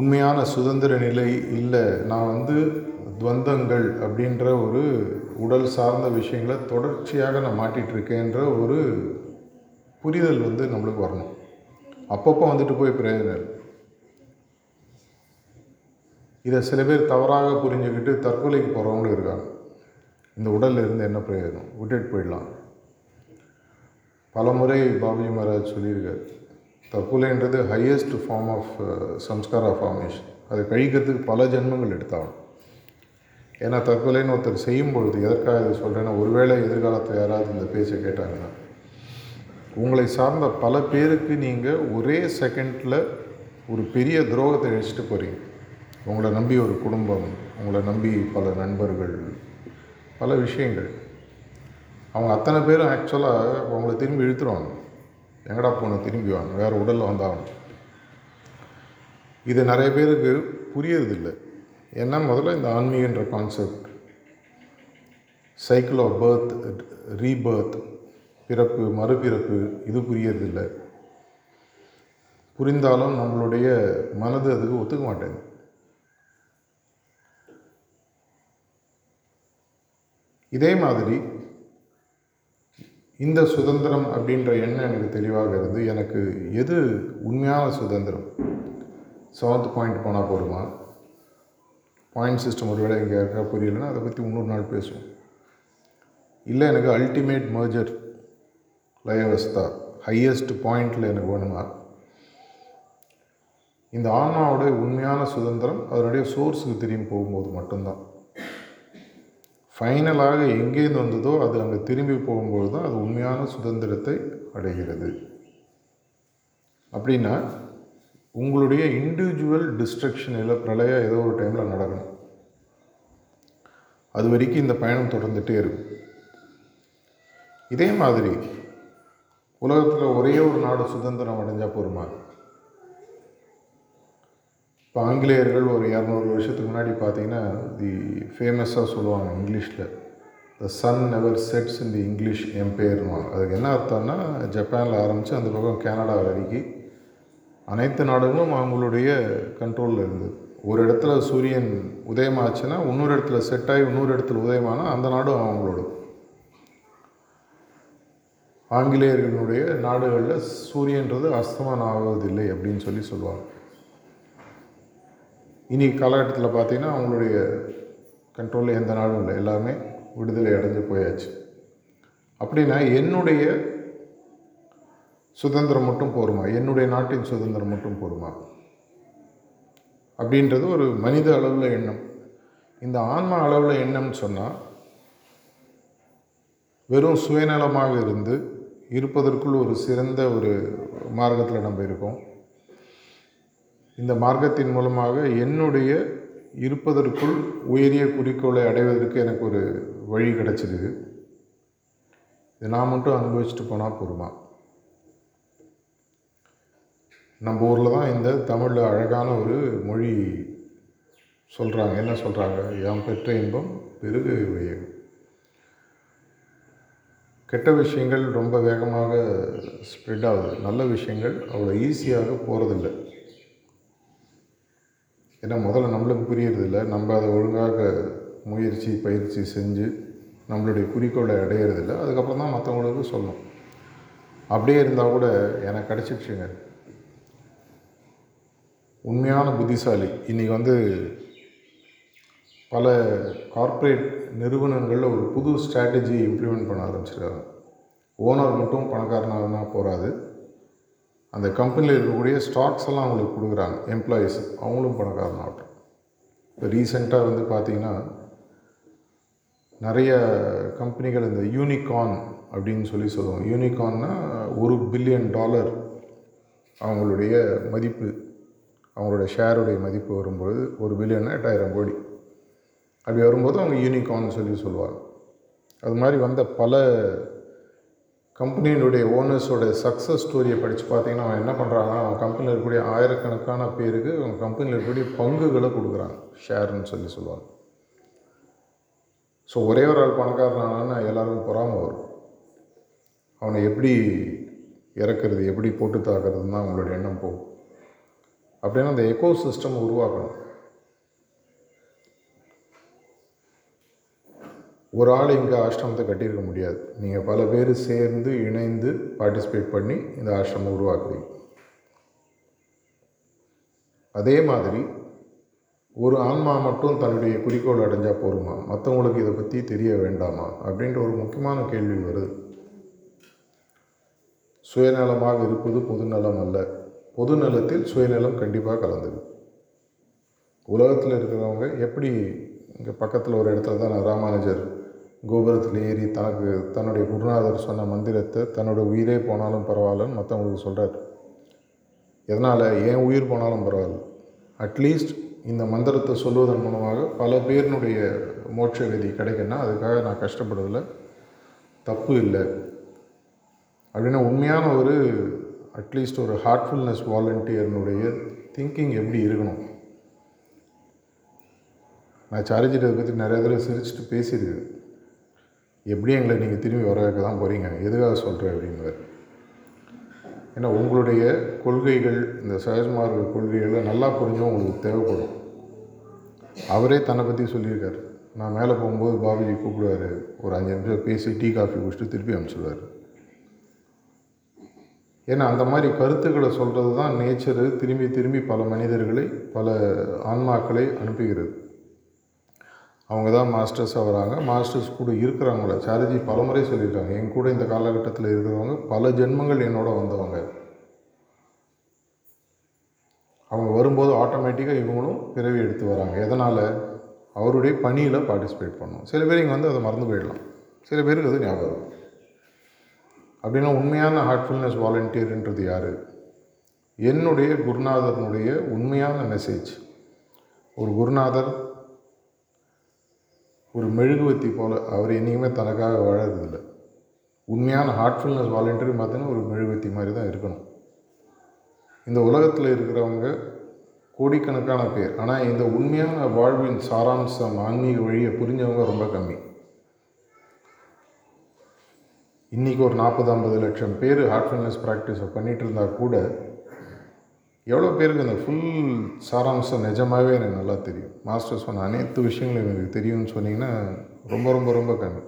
உண்மையான சுதந்திர நிலை இல்லை. நான் வந்து துவந்தங்கள் அப்படின்ற ஒரு உடல் சார்ந்த விஷயங்களை தொடர்ச்சியாக நான் மாட்டிகிட்ருக்கேன்ற ஒரு புரிதல் வந்து நம்மளுக்கு வரணும். அப்பப்போ வந்துட்டு போய் பிரயோஜனம் இதை சில பேர் தவறாக புரிஞ்சுக்கிட்டு தற்கொலைக்கு போகிறவங்களும் இருக்காங்க. இந்த உடலில் இருந்து என்ன பிரயோஜனம்? விட்டுட்டு போயிடலாம். பல முறை பாபுஜி மகாராஜ் சொல்லியிருக்கார் தற்கொலைன்றது ஹையஸ்ட் ஃபார்ம் ஆஃப் சம்ஸ்காரா ஃபார்மேஷன் அதை கழிக்கிறதுக்கு பல ஜென்மங்கள் எடுத்தாகணும். ஏன்னா தற்கொலைன்னு ஒருத்தர் செய்யும் பொழுது எதற்காக இதை சொல்கிறேன்னா ஒருவேளை எதிர்காலத்தில் யாராவது இந்த பேச்சை கேட்டாங்கன்னா உங்களை சார்ந்த பல பேருக்கு நீங்கள் ஒரே செகண்டில் ஒரு பெரிய துரோகத்தை அழிச்சிட்டு போகிறீங்க உங்களை நம்பி ஒரு குடும்பம் உங்களை நம்பி பல நண்பர்கள் பல விஷயங்கள். அவங்க அத்தனை பேரும் ஆக்சுவலாக அவங்கள திரும்பி இழுத்துருவாங்க. எங்கடா போன திரும்பி வாங்க வேறு உடலில் வந்தாகணும் இது நிறைய பேருக்கு புரியறதில்லை. ஏன்னா முதல்ல இந்த ஆன்மீகன்ற concept cycle of birth rebirth பிறப்பு மறுபிறப்பு இது புரியறதில்லை. புரிந்தாலும் நம்மளுடைய மனது அதுக்கு ஒத்துக்க மாட்டேங்குது. இதே மாதிரி இந்த சுதந்திரம் அப்படின்ற எண்ணம் எனக்கு தெளிவாக இருந்து எனக்கு எது உண்மையான சுதந்திரம்? செவன்த் பாயிண்ட் போனால் போதுமா? பாயிண்ட் சிஸ்டம் ஒருவேளை இங்கே இருக்கா புரியலைன்னா அதை பற்றி இன்னொரு நாள் பேசுவோம். இல்லை எனக்கு அல்டிமேட் மர்ஜர் லயவஸ்தா ஹையஸ்ட் பாயிண்டில் எனக்கு வேணுமா? இந்த ஆன்மாவுடைய உண்மையான சுதந்திரம் அதனுடைய சோர்ஸுக்கு திரும்பி போகும்போது மட்டும்தான். ஃபைனலாக எங்கேருந்து வந்ததோ அது அங்கே திரும்பி போகும்போது தான் அது உண்மையான சுதந்திரத்தை அடைகிறது. அப்படின்னா உங்களுடைய இண்டிவிஜுவல் டிஸ்ட்ரக்ஷன் இல்லை பிரளயம் ஏதோ ஒரு டைமில் நடக்கணும். அது வரைக்கும் இந்த பயணம் தொடர்ந்துகிட்டே இருக்கும். இதே மாதிரி உலகத்தில் ஒரே ஒரு நாடு சுதந்திரம் அடைஞ்சால் போருமா இப்போ ஆங்கிலேயர்கள் ஒரு இரநூறு வருஷத்துக்கு முன்னாடி பார்த்தீங்கன்னா தி ஃபேமஸாக சொல்லுவாங்க இங்கிலீஷில் the sun never sets in the English எம்பையர்னுவாங்க அதுக்கு என்ன அர்த்தம்னா ஜப்பானில் ஆரம்பித்து அந்த பக்கம் கனடா வரைக்கும் அனைத்து நாடுகளும் அவங்களுடைய கண்ட்ரோலில் இருந்தது ஒரு இடத்துல சூரியன் உதயமாச்சுன்னா இன்னொரு இடத்துல செட் ஆகி இன்னொரு இடத்துல உதயமானால் அந்த நாடும் அவங்களோட ஆங்கிலேயர்களுடைய நாடுகளில் சூரியன்றது அஸ்தமனம் ஆவதில்லை அப்படின்னு சொல்லி சொல்லுவாங்க. இனி காலகட்டத்தில் பார்த்திங்கன்னா அவங்களுடைய கண்ட்ரோலில் எந்த நாடும் இல்லை. எல்லாமே விடுதலை அடைஞ்சு போயாச்சு. அப்படின்னா என்னுடைய சுதந்திரம் மட்டும் போருமா? என்னுடைய நாட்டின் சுதந்திரம் மட்டும் போருமா? அப்படின்றது ஒரு மனித அளவில் எண்ணம். இந்த ஆன்மா அளவில் எண்ணம்னு சொன்னால் வெறும் சுயநலமாக இருந்து இருப்பதற்குள் ஒரு சிறந்த ஒரு மார்க்கத்தில் நம்ம இருக்கோம். இந்த மார்க்கத்தின் மூலமாக என்னுடைய இருப்பதற்குள் உயரிய குறிக்கோளை அடைவதற்கு எனக்கு ஒரு வழி கிடச்சிருக்கு இது நான் மட்டும் அனுபவிச்சுட்டு போனால் போருமா நம்ம ஊரில் தான் இந்த தமிழில் அழகான ஒரு மொழி சொல்கிறாங்க என்ன சொல்கிறாங்க யாம் பெற்ற இன்பம் பெருகு வையம் கெட்ட விஷயங்கள் ரொம்ப வேகமாக ஸ்ப்ரெட் ஆகுது. நல்ல விஷயங்கள் அவ்வளோ ஈஸியாக போகிறதில்ல ஏன்னா முதல்ல நம்மளுக்கு புரியறதில்ல. நம்ம அதை ஒழுங்காக முயற்சி பயிற்சி செஞ்சு நம்மளுடைய குறிக்கோளை அடையிறதில்ல. அதுக்கப்புறம் தான் மற்றவங்களுக்கு சொல்லணும். அப்படியே இருந்தால் கூட எனக்கு கிடச்சிடுச்சுங்க உண்மையான புத்திசாலி. இன்றைக்கி வந்து பல கார்ப்பரேட் நிறுவனங்களில் ஒரு புது ஸ்ட்ராட்டஜி இம்ப்ளிமெண்ட் பண்ண ஆரம்பிச்சிருக்காங்க. ஓனர் மட்டும் பணக்காரனாகனா போகாது அந்த கம்பெனியில் இருக்கக்கூடிய ஸ்டாக்ஸ் எல்லாம் அவங்களுக்கு கொடுக்குறாங்க. எம்ப்ளாயீஸ் அவங்களும் பணக்காரனாகட்டும். இப்போ ரீசெண்டாக வந்து பார்த்திங்கன்னா நிறைய கம்பெனிகள் இந்த யூனிகான் அப்படின்னு சொல்லி சொல்லுவோம் யூனிகான்னா ஒரு பில்லியன் டாலர் அவங்களுடைய மதிப்பு அவங்களோட ஷேருடைய மதிப்பு வரும்பொழுது ஒரு பில்லியன்னா எட்டாயிரம் கோடி. அப்படி வரும்போது அவங்க யூனிகார்ன் சொல்லி சொல்லுவாங்க. அது மாதிரி வந்த பல கம்பெனியினுடைய ஓனர்ஸோட சக்ஸஸ் ஸ்டோரியை படித்து பார்த்தீங்கன்னா அவன் என்ன பண்ணுறாங்கன்னா அவன் கம்பெனியில் இருக்கக்கூடிய ஆயிரக்கணக்கான பேருக்கு அவங்க கம்பெனியில் இருக்கக்கூடிய பங்குகளை கொடுக்குறாங்க ஷேர்னு சொல்லி சொல்லுவாங்க. ஸோ ஒரே ஒரு ஆள் பணக்காரனானா எல்லாருக்கும் பொறாமல் வரும். அவனை எப்படி இறக்குறது எப்படி போட்டு தாக்குறதுன்னு தான் அவங்களோட எண்ணம் போகும். அப்படின்னா அந்த எக்கோ சிஸ்டம் உருவாக்கணும். ஒரு ஆள் இங்கே ஆசிரமத்தை கட்டியிருக்க முடியாது. நீங்கள் பல பேர் சேர்ந்து இணைந்து பார்ட்டிசிபேட் பண்ணி இந்த ஆசிரமம் உருவாக்குறீங்க அதே மாதிரி ஒரு ஆன்மா மட்டும் தன்னுடைய குறிக்கோள் அடைஞ்சால் போருமா? மற்றவங்களுக்கு இதை பற்றி தெரிய வேண்டாமா? அப்படின்ற ஒரு முக்கியமான கேள்வி வருது. சுயநலமாக இருப்பது பொதுநலம் அல்ல. பொதுநலத்தில் சுயநலம் கண்டிப்பாக கலந்தது. உலகத்தில் இருக்கிறவங்க எப்படி இங்கே பக்கத்தில் ஒரு இடத்துல தான் ராமானுஜர் கோபுரத்தில் ஏறி தனக்கு தன்னுடைய குருநாதர் சொன்ன மந்திரத்தை தன்னோட உயிரே போனாலும் பரவாயில்லன்னு மற்றவங்களுக்கு சொல்கிறார் எதனால்? ஏன் உயிர் போனாலும் பரவாயில்ல. அட்லீஸ்ட் இந்த மந்திரத்தை சொல்வதன் மூலமாக பல பேரினுடைய மோட்ச விதி கிடைக்குன்னா அதுக்காக நான் கஷ்டப்படுறதில்ல தப்பு இல்லை. அப்படின்னா உண்மையான ஒரு அட்லீஸ்ட் ஒரு ஹார்ட்ஃபுல்னஸ் வாலண்டியர்னுடைய திங்கிங் எப்படி இருக்கணும்? நான் சார்ஜிட்டு பற்றி நிறைய தடவை சிரிச்சுட்டு பேசியிருக்கேன். எப்படி எங்களை நீங்கள் திரும்பி வர வைக்க தான் போகிறீங்க எதுக்காக சொல்கிறேன் அப்படின்வார் ஏன்னா உங்களுடைய கொள்கைகள் இந்த சகஜமார்க்க கொள்கைகளை நல்லா புரிஞ்சும் உங்களுக்கு தேவைப்படும். அவரே தன்னை பற்றி சொல்லியிருக்காரு. நான் மேலே போகும்போது பாபுஜி கூப்பிடுவார். ஒரு அஞ்சு நிமிஷம் பேசி டீ காஃபி குடிச்சிட்டு திருப்பி அனுப்பிச்சிடுவார். ஏன்னா அந்த மாதிரி கருத்துக்களை சொல்கிறது தான் நேச்சரு. திரும்பி திரும்பி பல மனிதர்களை பல ஆன்மாக்களை அனுப்புகிறது. அவங்க தான் மாஸ்டர்ஸ் வராங்க மாஸ்டர்ஸ் கூட இருக்கிறவங்கள சாரஜி பலமுறை சொல்லியிருக்காங்க. என் கூட இந்த காலகட்டத்தில் இருக்கிறவங்க பல ஜென்மங்கள் என்னோட வந்தவங்க. அவங்க வரும்போது ஆட்டோமேட்டிக்காக இவங்களும் பிறவி எடுத்து வராங்க. எதனால்? அவருடைய பணியில் பார்ட்டிசிபேட் பண்ணும் சில பேர் இங்கே வந்து அதை மறந்து போயிடலாம். சில பேருக்கு அது ஞாபகம் அப்படின்னா உண்மையான ஹார்ட்ஃபுல்னஸ் வாலண்டியர்ன்றது யார்? என்னுடைய குருநாதர்னுடைய உண்மையான மெசேஜ் ஒரு குருநாதர் ஒரு மெழுகுவத்தி போல் அவர் என்றைக்குமே தனக்காக வாழறதில்லை. உண்மையான ஹார்ட்ஃபுல்னஸ் வாலண்டியர் பார்த்தீங்கன்னா ஒரு மெழுகுவத்தி மாதிரி தான் இருக்கணும். இந்த உலகத்தில் இருக்கிறவங்க கோடிக்கணக்கான பேர். ஆனால் இந்த உண்மையான வாழ்வின் சாராம்சம் ஆன்மீக வழியை புரிஞ்சவங்க ரொம்ப கம்மி. இன்றைக்கி ஒரு நாற்பது ஐம்பது லட்சம் பேர் ஹார்ட்ஃபுல்னஸ் ப்ராக்டிஸை பண்ணிகிட்டு இருந்தால் கூட எவ்வளோ பேருக்கு இந்த ஃபுல் சாராம்சம் நிஜமாகவே எனக்கு நல்லா தெரியும். மாஸ்டர் சொன்ன அனைத்து விஷயங்களும் எனக்கு தெரியும்னு சொன்னீங்கன்னா ரொம்ப ரொம்ப ரொம்ப கம்மி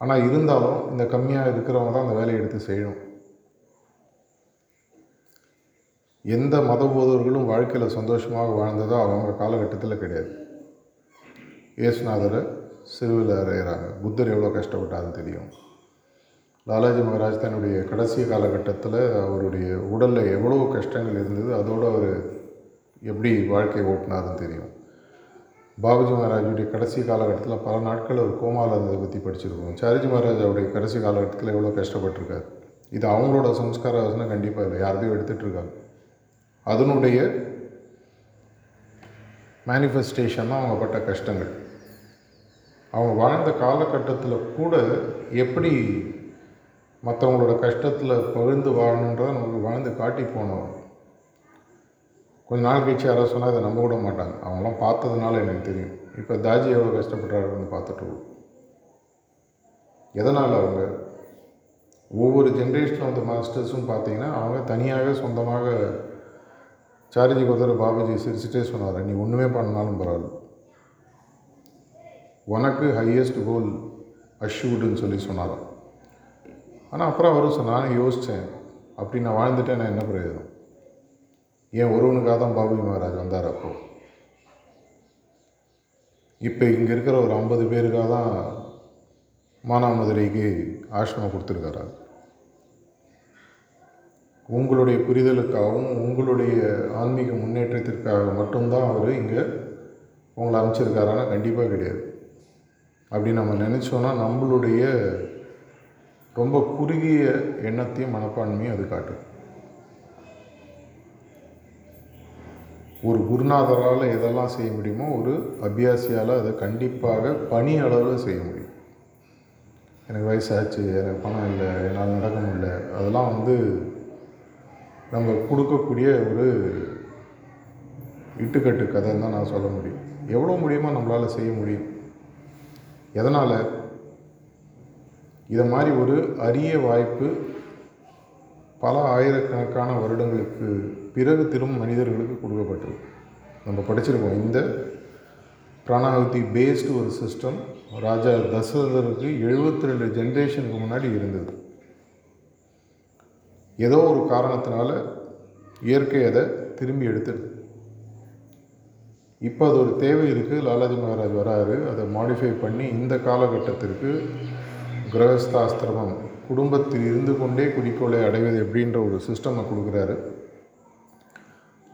ஆனால் இருந்தாலும் இந்த கம்மியாக இருக்கிறவங்க தான் அந்த வேலையை எடுத்து செய்யணும். எந்த மத போதவர்களும் வாழ்க்கையில் சந்தோஷமாக வாழ்ந்ததோ அவங்க காலகட்டத்தில் கிடையாது. இயேசுநாதரை சிறுவில் அறையிறாங்க. புத்தர் எவ்வளோ கஷ்டப்பட்டாருன்னு தெரியும். லாலாஜி மகாராஜ் தன்னுடைய கடைசி காலகட்டத்தில் அவருடைய உடலில் எவ்வளோ கஷ்டங்கள் இருந்தது அதோடு அவர் எப்படி வாழ்க்கை ஓட்டினாருன்னு தெரியும். பாபுஜி மகாராஜுடைய கடைசி காலகட்டத்தில் பல நாட்கள் அவர் கோமாவில் இருந்ததை பற்றி படிச்சிருக்கோம். சாரிஜி மகாராஜ் அவருடைய கடைசி காலகட்டத்தில் எவ்வளோ கஷ்டப்பட்டிருக்காரு? இது அவங்களோட சம்ஸ்கார வாசனை கண்டிப்பாக இல்லை யாரையும் எடுத்துகிட்ருக்காங்க அதனுடைய மேனிஃபெஸ்டேஷன் தான் அவங்க பட்ட கஷ்டங்கள். அவங்க வாழ்ந்த காலகட்டத்தில் கூட எப்படி மற்றவங்களோட கஷ்டத்தில் பகிர்ந்து வாழணுன்றதை நமக்கு வாழ்ந்து காட்டி போனோம் கொஞ்ச நாள் கழிச்சு யாராவது சொன்னால் அதை நம்ப விட மாட்டாங்க. அவங்களாம் பார்த்ததுனால எனக்கு தெரியும். இப்போ தாஜி எவ்வளோ கஷ்டப்படுறாருன்னு பார்த்துட்டு எதனால் அவங்க? ஒவ்வொரு ஜென்ரேஷன் ஆஃப் த மாஸ்டர்ஸும் பார்த்தீங்கன்னா அவங்க தனியாக சொந்தமாக சாரிஜி கொடுத்துற பாபுஜி சிரிச்சுட்டே சொன்னார். நீ ஒன்றுமே பண்ணாலும் பரவாயில்ல. உனக்கு ஹையஸ்ட் கோல் அஷ்யூடுன்னு சொல்லி சொன்னாராம். ஆனால் அப்புறம் அவரும் சொன்ன நானும் யோசித்தேன் அப்படி நான் வாழ்ந்துட்டேன் நான் என்ன பிரயோஜனம்? ஏன் ஒருவனுக்காக தான் பாபுஜி மகாராஜ் வந்தார் அப்போ? இப்போ இங்கே இருக்கிற ஒரு ஐம்பது பேருக்காக தான் மானாமதுரைக்கு ஆசிரமம் கொடுத்துருக்காரு? உங்களுடைய புரிதலுக்காகவும் உங்களுடைய ஆன்மீக முன்னேற்றத்திற்காக மட்டும்தான் அவர் இங்கே உங்களை அமைச்சிருக்காரானா கண்டிப்பாக கிடையாது. அப்படி நம்ம நினச்சோன்னா நம்மளுடைய ரொம்ப குறுகிய எண்ணத்தையும் மனப்பான்மையும் அது காட்டும். ஒரு குருநாதரால் எதெல்லாம் செய்ய முடியுமோ ஒரு அபியாசியால் அதை கண்டிப்பாக பணி அளவில் செய்ய முடியும். எனக்கு வயசாச்சு எனக்கு பணம் இல்லை என்னால் நடக்க முடியல. அதெல்லாம் வந்து நம்ம கொடுக்கக்கூடிய ஒரு இட்டுக்கட்டு கதைன்னு தான் நான் சொல்ல முடியும். எவ்வளோ முடியுமோ நம்மளால் செய்ய முடியும். எதனால்? இதை மாதிரி ஒரு அரிய வாய்ப்பு பல ஆயிரக்கணக்கான வருடங்களுக்கு பிறகு திரும்ப மனிதர்களுக்கு கொடுக்கப்பட்டது நம்ம படிச்சிருக்கோம். இந்த பிராணாகுதி பேஸ்டு ஒரு சிஸ்டம் ராஜா தசரதருக்கு எழுபத்தி ரெண்டு ஜென்ரேஷனுக்கு முன்னாடி இருந்தது. ஏதோ ஒரு காரணத்தினால இயற்கை அதை திரும்பி எடுத்துடுது. இப்போ அது ஒரு தேவை இருக்குது லாலாஜி மகாராஜ் வராரு. அதை மாடிஃபை பண்ணி இந்த காலகட்டத்திற்கு கிரகஸ்தாஸ்திரமம் குடும்பத்தில் இருந்து கொண்டே குறிக்கோளை அடைவது எப்படின்ற ஒரு சிஸ்டமை கொடுக்குறாரு.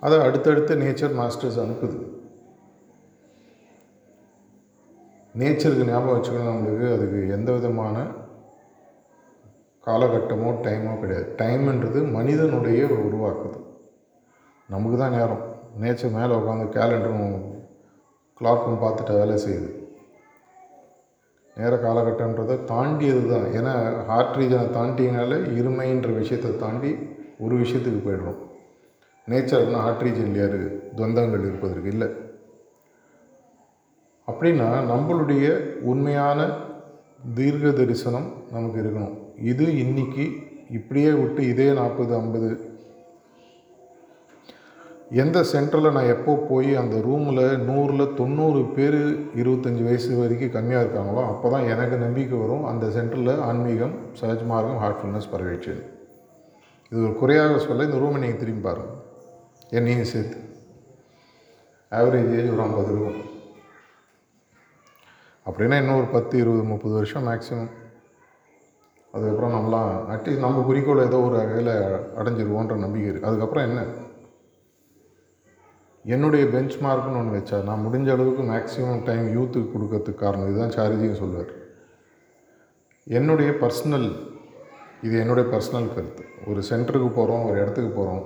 அதை அடுத்தடுத்த நேச்சர் மாஸ்டர்ஸ் அனுப்புது. நேச்சருக்கு ஞாபகம் வச்சுக்கணும் நம்மளுக்கு. அதுக்கு எந்த விதமான காலகட்டமோ டைமோ கிடையாது. டைம்ன்றது மனிதனுடைய உருவாக்குது. நமக்கு தான் நேரம். நேச்சர் மேலே உட்காந்து கேலண்டரும் கிளாக்கும் பார்த்துட்டு வேலை செய்யுது. நேர காலகட்டன்றதை தாண்டியது தான். ஏன்னா ஹார்ட் ரீஜனை தாண்டினால இருமைன்ற விஷயத்தை தாண்டி ஒரு விஷயத்துக்கு போயிடுறோம். நேச்சர்னா ஹார்ட் ரீஜன் யார்? துவந்தங்கள் இருப்பதற்கு இல்லை. அப்படின்னா நம்மளுடைய உண்மையான தீர்க்க தரிசனம் நமக்கு இருக்கணும். இது இன்னைக்கு இப்படியே விட்டு இதே நாற்பது ஐம்பது எந்த சென்டரில் நான் எப்போ போய் அந்த ரூமில் நூறில் தொண்ணூறு பேர் இருபத்தஞ்சி வயசு வரைக்கும் கம்மியாக இருக்காங்களோ அப்போ தான் எனக்கு நம்பிக்கை வரும். அந்த சென்டரில் ஆன்மீகம் சஹஜ் மார்க்கம் ஹார்ட்ஃபுல்னஸ் பரவிச்சு இது ஒரு குறையாக சொல்ல இந்த ரூமை நீங்கள் திரும்பி பாருங்கள் என்னையும் சேர்த்து. ஆவரேஜ் ஏஜ் ஒரு ஐம்பது இருக்கும் அப்படின்னா இன்னும் ஒரு பத்து இருபது முப்பது வருஷம் மேக்ஸிமம் அதுக்கப்புறம் நம்மளாம் அட்லீஸ்ட் நம்ம குறிக்கோள் ஏதோ ஒரு வகையில் அடைஞ்சிருவோன்ற நம்பிக்கை இருக்குது அதுக்கப்புறம் என்ன? என்னுடைய பெஞ்ச் மார்க்னு ஒன்று வச்சா நான் முடிஞ்ச அளவுக்கு மேக்ஸிமம் டைம் யூத்துக்கு கொடுக்கறதுக்கு காரணம். இதுதான் சாரிஜியும் சொல்லுவார் என்னுடைய பர்சனல் இது என்னுடைய பர்சனல் கருத்து. ஒரு சென்டருக்கு போகிறோம் ஒரு இடத்துக்கு போகிறோம்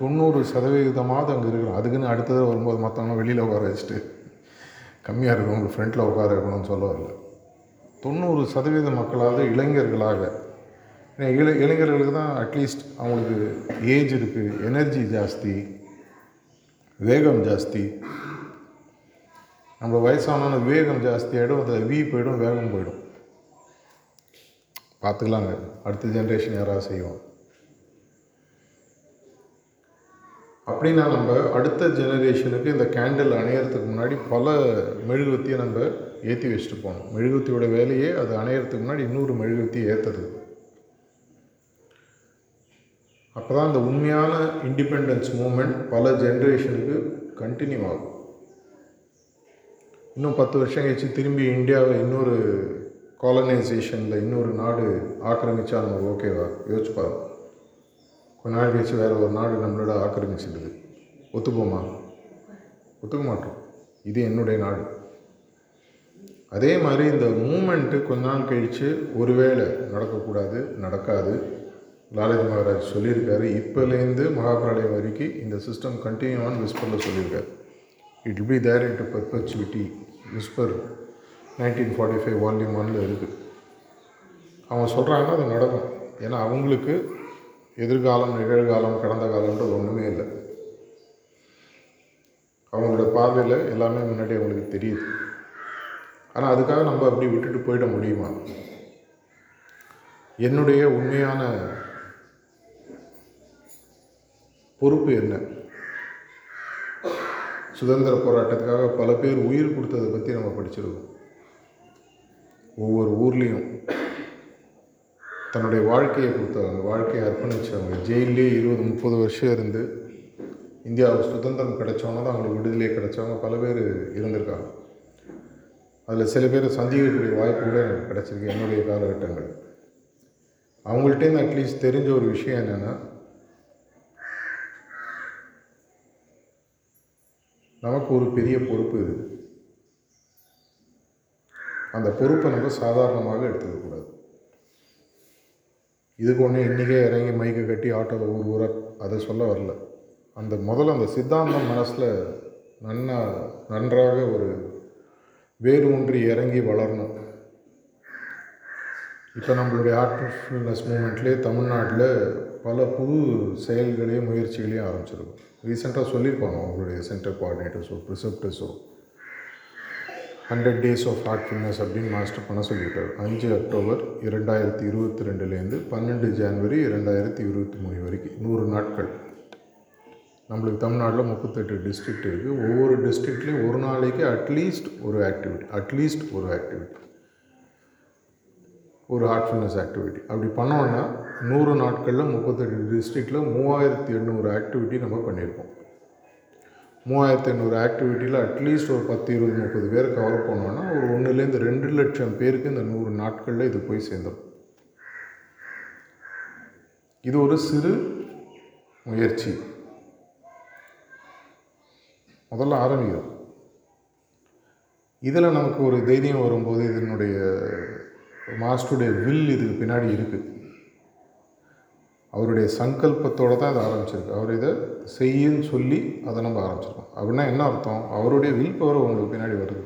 தொண்ணூறு சதவிகிதமாவது அங்கே இருக்கிறோம். அதுக்குன்னு அடுத்தது வரும்போது மற்றவங்க வெளியில் உட்கார வச்சுட்டு கம்மியாக இருக்கும் உங்களுக்கு ஃப்ரெண்டில் உட்கார இருக்கணும்னு சொல்ல வரல. தொண்ணூறு சதவீத மக்களாவது இளைஞர்களாக. ஏன்னா இளைஞர்களுக்கு தான் அட்லீஸ்ட் அவங்களுக்கு ஏஜ் இருக்குது எனர்ஜி ஜாஸ்தி. வேகம் ஜாஸ்தி. நம்ம வயசானவங்க வேகம் ஜாஸ்தி ஆகிடும் அதில் வீ போயிடும் வேகம் போயிடும். பார்த்துக்கலாங்க. அடுத்த ஜென்ரேஷன் யாராவது செய்வோம் அப்படின்னா நம்ம அடுத்த ஜெனரேஷனுக்கு இந்த கேண்டில் அணையறதுக்கு முன்னாடி பல மெழுகுவத்தியை நம்ம ஏற்றி வச்சுட்டு போகணும். மெழுகுவத்தியோட வேலையே அது அணையறதுக்கு முன்னாடி இன்னொரு மெழுகுவத்தியை ஏற்றுறது அப்போ தான் இந்த உண்மையான இண்டிபெண்டன்ஸ் மூமெண்ட் பல ஜென்ரேஷனுக்கு கண்டினியூ ஆகும். இன்னும் பத்து வருஷம் கழிச்சு திரும்பி இந்தியாவை இன்னொரு காலனைசேஷனில் இன்னொரு நாடு ஆக்கிரமித்தா நம்ம ஓகேவா யோசிச்சு பாரு கொஞ்ச நாள் கழிச்சு வேறு ஒரு நாடு நம்மளோட ஆக்கிரமிச்சிடுது ஒத்துப்போமா? ஒத்துக்க மாட்டோம். இது என்னுடைய நாடு. அதே மாதிரி இந்த மூமெண்ட்டு கொஞ்ச நாள் கழித்து ஒருவேளை நடக்கக்கூடாது நடக்காது. லாலாஜி மகாராஜ் சொல்லியிருக்காரு. இப்போலேருந்து மகாபிரளயம் வரைக்கும் இந்த சிஸ்டம் கண்டினியூ ஆன் விஸ்பரில் சொல்லியிருக்காரு. It be there in to perpetuity whisper nineteen forty five volume ஒனில் இருக்குது அவங்க சொல்கிறாங்கன்னா அது நடக்கும். ஏன்னா அவங்களுக்கு எதிர்காலம் நிகழ்காலம் கடந்த காலம்ன்றது ஒன்றுமே இல்லை. அவங்களோட பார்வையில் எல்லாமே முன்னாடி அவங்களுக்கு தெரியுது. ஆனால் அதுக்காக நம்ம அப்படி விட்டுட்டு போயிட முடியுமா? என்னுடைய உண்மையான பொறுப்பு என்ன? சுதந்திர போராட்டத்துக்காக பல பேர் உயிர் கொடுத்ததை பற்றி நம்ம படிச்சிருக்கோம். ஒவ்வொரு ஊர்லேயும் தன்னுடைய வாழ்க்கையை கொடுத்தவங்க வாழ்க்கையை அர்ப்பணித்தவங்க ஜெயிலே இருபது முப்பது வருஷம் இருந்து இந்தியாவுக்கு சுதந்திரம் கிடைச்சவங்க தான் அவங்களுக்கு விடுதலை கிடைச்சவங்க பல பேர் இருந்திருக்காங்க. அதில் சில பேர் சந்திக்கக்கூடிய வாய்ப்பு கூட எனக்கு கிடச்சிருக்கு என்னுடைய காலகட்டங்கள். அவங்கள்ட்டேருந்து அட்லீஸ்ட் தெரிஞ்ச ஒரு விஷயம் என்னென்னா நமக்கு ஒரு பெரிய பொறுப்பு இது. அந்த பொறுப்பை நம்ம சாதாரணமாக எடுத்துக்கக்கூடாது இதுக்கு ஒன்று இன்றைக்கே இறங்கி மைக்கை கட்டி ஆட்டோவில் ஊர் ஊராக அதை சொல்ல வரல. அந்த முதல்ல அந்த சித்தாந்தம் மனசில் நன்னா நன்றாக ஒரு வேறு ஒன்றி இறங்கி வளரணும். இப்போ நம்மளுடைய ஆர்டிஃபில்னஸ் மூமெண்ட்லேயே தமிழ்நாட்டில் பல புது செயல்களையும் முயற்சிகளையும் ஆரம்பிச்சிருக்கும். ரீசெண்டாக சொல்லியிருப்பாங்க அவங்களுடைய சென்டர் கோஆர்டினேட்டர்ஸோ ப்ரிசெப்டர்ஸோ ஹண்ட்ரட் டேஸ் ஆஃப் ஹார்ட்ஃபுல்னஸ் அப்படின்னு மாஸ்டர் பண்ண சொல்லியிருக்காரு. அஞ்சு அக்டோபர் இரண்டாயிரத்தி இருபத்தி ரெண்டுலேருந்து பன்னெண்டு ஜான்வரி இரண்டாயிரத்தி இருபத்தி மூணு வரைக்கும் நூறு நாட்கள். நம்மளுக்கு தமிழ்நாட்டில் முப்பத்தெட்டு டிஸ்ட்ரிக்ட் இருக்குது ஒவ்வொரு டிஸ்ட்ரிக்ட்லேயும் ஒரு நாளைக்கு அட்லீஸ்ட் ஒரு ஆக்டிவிட்டி அட்லீஸ்ட் ஒரு ஆக்டிவிட்டி ஒரு ஹார்ட்ஃபுல்னஸ் ஆக்டிவிட்டி அப்படி பண்ணோன்னா நூறு நாட்களில் முப்பத்தெட்டு டிஸ்ட்ரிக்டில் மூவாயிரத்தி எண்ணூறு ஆக்டிவிட்டி நம்ம பண்ணியிருக்கோம். மூவாயிரத்தி எண்ணூறு ஆக்டிவிட்டியில் அட்லீஸ்ட் ஒரு பத்து இருபது முப்பது பேர் கவர் பண்ணோன்னா ஒரு ஒன்றுலேருந்து ரெண்டு லட்சம் பேருக்கு இந்த நூறு நாட்களில் இது போய் சேர்ந்துடும் இது ஒரு சிறு முயற்சி. முதல்ல ஆரம்பிக்கிறோம். இதில் நமக்கு ஒரு தைரியம் வரும்போது இதனுடைய மாஸ்டருடைய வில் இதுக்கு பின்னாடி இருக்குது அவருடைய சங்கல்பத்தோடு தான் இதை ஆரம்பிச்சிருக்கு. அவர் இதை செய்யுன்னு சொல்லி அதை நம்ம ஆரம்பிச்சிருக்கோம். அப்படின்னா என்ன அர்த்தம்? அவருடைய வில் பவர் உங்களுக்கு பின்னாடி வருது.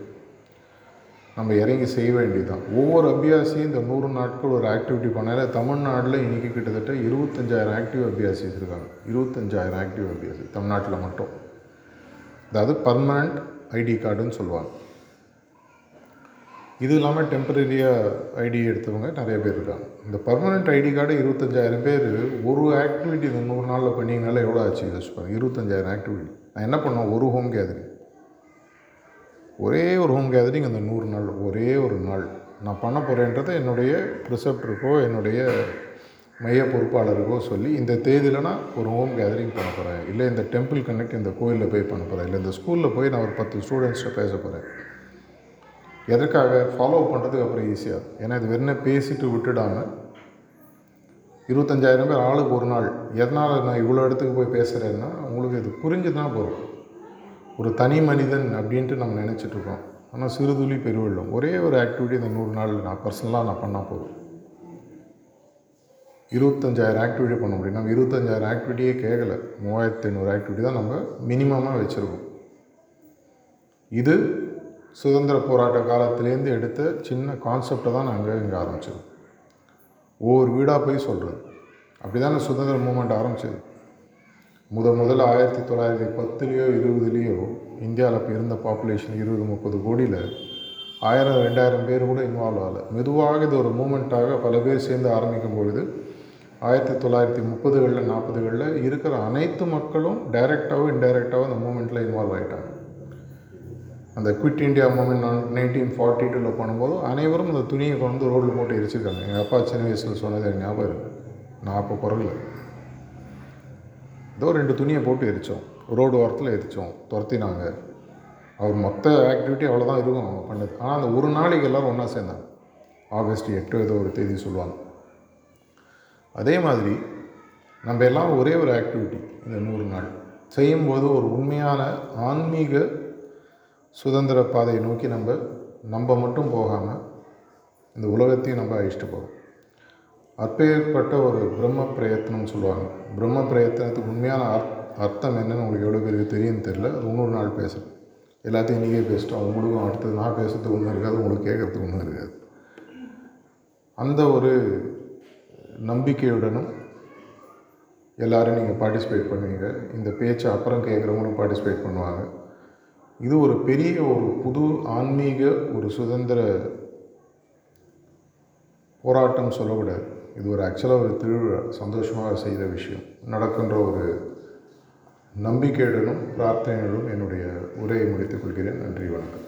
நம்ம இறங்கி செய்ய வேண்டியதுதான். ஒவ்வொரு அபியாசியும் இந்த நூறு நாட்கள் ஒரு ஆக்டிவிட்டி பண்ணாலே தமிழ்நாட்டில் இன்றைக்கி கிட்டத்தட்ட இருபத்தஞ்சாயிரம் ஆக்டிவ் அபியாசி இருக்காங்க. இருபத்தஞ்சாயிரம் ஆக்டிவ் அபியாசி தமிழ்நாட்டில் மட்டும். அதாவது பர்மனண்ட் ஐடி கார்டுன்னு சொல்லுவாங்க. இது இல்லாமல் டெம்பரரியாக ஐடி எடுத்தவங்க நிறைய பேர் இருக்காங்க. இந்த பர்மனெண்ட் ஐடி கார்டு இருபத்தஞ்சாயிரம் பேர் ஒரு ஆக்டிவிட்டி இந்த நூறு நாளில் பண்ணிங்கனால எவ்வளோ ஆச்சு? யோசிப்பாங்க இருபத்தஞ்சாயிரம் ஆக்டிவிட்டி நான் என்ன பண்ணோம் ஒரு ஹோம் கேதரிங் ஒரே ஒரு ஹோம் கேதரிங் அந்த நூறு நாள் ஒரே ஒரு நாள். நான் பண்ண போகிறேன்றதை என்னுடைய ப்ரிசெப்டருக்கோ என்னுடைய மைய பொறுப்பாளருக்கோ சொல்லி இந்த தேதியில் நான் ஒரு ஹோம் கேதரிங் பண்ண போகிறேன் இல்லை இந்த டெம்பிள் கனெக்ட் இந்த கோயிலில் போய் பண்ண போகிறேன் இல்லை இந்த ஸ்கூலில் போய் நான் ஒரு பத்து ஸ்டூடெண்ட்ஸ்கிட்ட பேச போகிறேன் எதற்காக ஃபாலோ பண்ணுறதுக்கு அப்புறம் ஈஸியாக ஏன்னா இது வெறும் பேசிட்டு விட்டுடாமல் இருபத்தஞ்சாயிரம் பேர் ஆளுக்கு ஒரு நாள். எதனால் நான் இவ்வளோ இடத்துக்கு போய் பேசுகிறேன்னா உங்களுக்கு இது புரிஞ்சு தான் போகிறோம் ஒரு தனி மனிதன் அப்படின்ட்டு நம்ம நினச்சிட்ருக்கோம் ஆனால் சிறுதுளி பெருவெள்ளம். ஒரே ஒரு ஆக்டிவிட்டி இந்த நூறு நாள் நான் பர்சனலாக நான் பண்ணால் போதும். இருபத்தஞ்சாயிரம் ஆக்டிவிட்டி பண்ண முடியும். நம்ம இருபத்தஞ்சாயிரம் ஆக்டிவிட்டியே கேட்கல மூவாயிரத்தி ஐநூறு ஆக்டிவிட்டி தான் நம்ம மினிமமாக வச்சுருக்கோம். இது சுதந்திர போராட்ட காலத்திலேருந்து எடுத்த சின்ன கான்செப்டை தான் நாங்கள் இங்கே ஆரம்பித்தோம் ஒவ்வொரு வீடாக போய் சொல்கிறது அப்படி தானே சுதந்திர மூமெண்ட் ஆரம்பிச்சது. முத முதல்ல ஆயிரத்தி தொள்ளாயிரத்தி பத்துலேயோ இருபதுலேயோ இந்தியாவில் இப்போ இருந்த பாப்புலேஷன் இருபது முப்பது கோடியில் ஆயிரம் ரெண்டாயிரம் பேர் கூட இன்வால்வ் ஆகலை. மெதுவாக இது ஒரு மூமெண்ட்டாக பல பேர் சேர்ந்து ஆரம்பிக்கும் பொழுது ஆயிரத்தி தொள்ளாயிரத்தி முப்பதுகளில் நாற்பதுகளில் இருக்கிற அனைத்து மக்களும் டைரெக்டாகவும் இன்டைரக்டாகவும் அந்த மூமெண்ட்டில் இன்வால்வ் ஆகிட்டாங்க அந்த குவிட் இண்டியா மூமெண்ட் நான் நைன்டீன் ஃபார்ட்டி டூவில் பண்ணும்போது அனைவரும் அந்த துணியை கொண்டு வந்து ரோட்டில் போட்டு எரிச்சிருக்காங்க. எங்கள் அப்பா சின்ன வயசில் சொன்னது எனக்கு ஞாபகம் இருக்குது நான் அப்போ பிறகுல ஏதோ ரெண்டு துணியை போட்டு எரித்தோம் ரோடு ஓரத்தில் எரித்தோம் துரத்தினாங்க. அவர் மொத்த ஆக்டிவிட்டி அவ்வளோதான் இருக்கும் அவங்க பண்ணது. ஆனால் அந்த ஒரு நாளைக்கு எல்லோரும் ஒன்றா சேர்ந்தாங்க. ஆகஸ்ட் எட்டு ஏதோ ஒரு தேதி சொல்லுவாங்க. அதே மாதிரி நம்ம எல்லாம் ஒரே ஒரு ஆக்டிவிட்டி இந்த நூறு நாள். செய்யும்போது ஒரு உண்மையான ஆன்மீக சுதந்திர பாதையை நோக்கி நம்ம நம்ம மட்டும் போகாமல் இந்த உலகத்தையும் நம்ம அழிச்சிட்டு போகும் அப்பேற்பட்ட ஒரு பிரம்ம பிரயத்தனம்னு சொல்லுவாங்க. பிரம்ம பிரயத்தனத்துக்கு உண்மையான அர்த் அர்த்தம் என்னன்னு உங்களுக்கு எவ்வளோ பேருக்கு தெரியும்னு தெரில அது இன்னொரு நாள் பேசுகிறேன் எல்லாத்தையும் நீங்களே பேசிட்டோம். உங்களுக்கும் அடுத்தது நான் பேசுறதுக்கு ஒன்றும் இருக்காது உங்களுக்கு கேட்குறதுக்கு ஒன்றும் இருக்காது. அந்த ஒரு நம்பிக்கையுடனும் எல்லோரும் நீங்கள் பார்ட்டிசிபேட் பண்ணுவீங்க. இந்த பேச்சை அப்புறம் கேட்குறவங்களும் பார்ட்டிசிபேட் பண்ணுவாங்க. இது ஒரு பெரிய ஒரு புது ஆன்மீக ஒரு சுதந்திர போராட்டம் சொல்லக்கூடாது இது ஒரு ஆக்சுவலாக ஒரு திருவிழா சந்தோஷமாக செய்கிற விஷயம். நடக்கின்ற ஒரு நம்பிக்கையுடனும் பிரார்த்தனையுடனும் என்னுடைய உரையை முடித்துக் கொள்கிறேன். நன்றி வணக்கம்.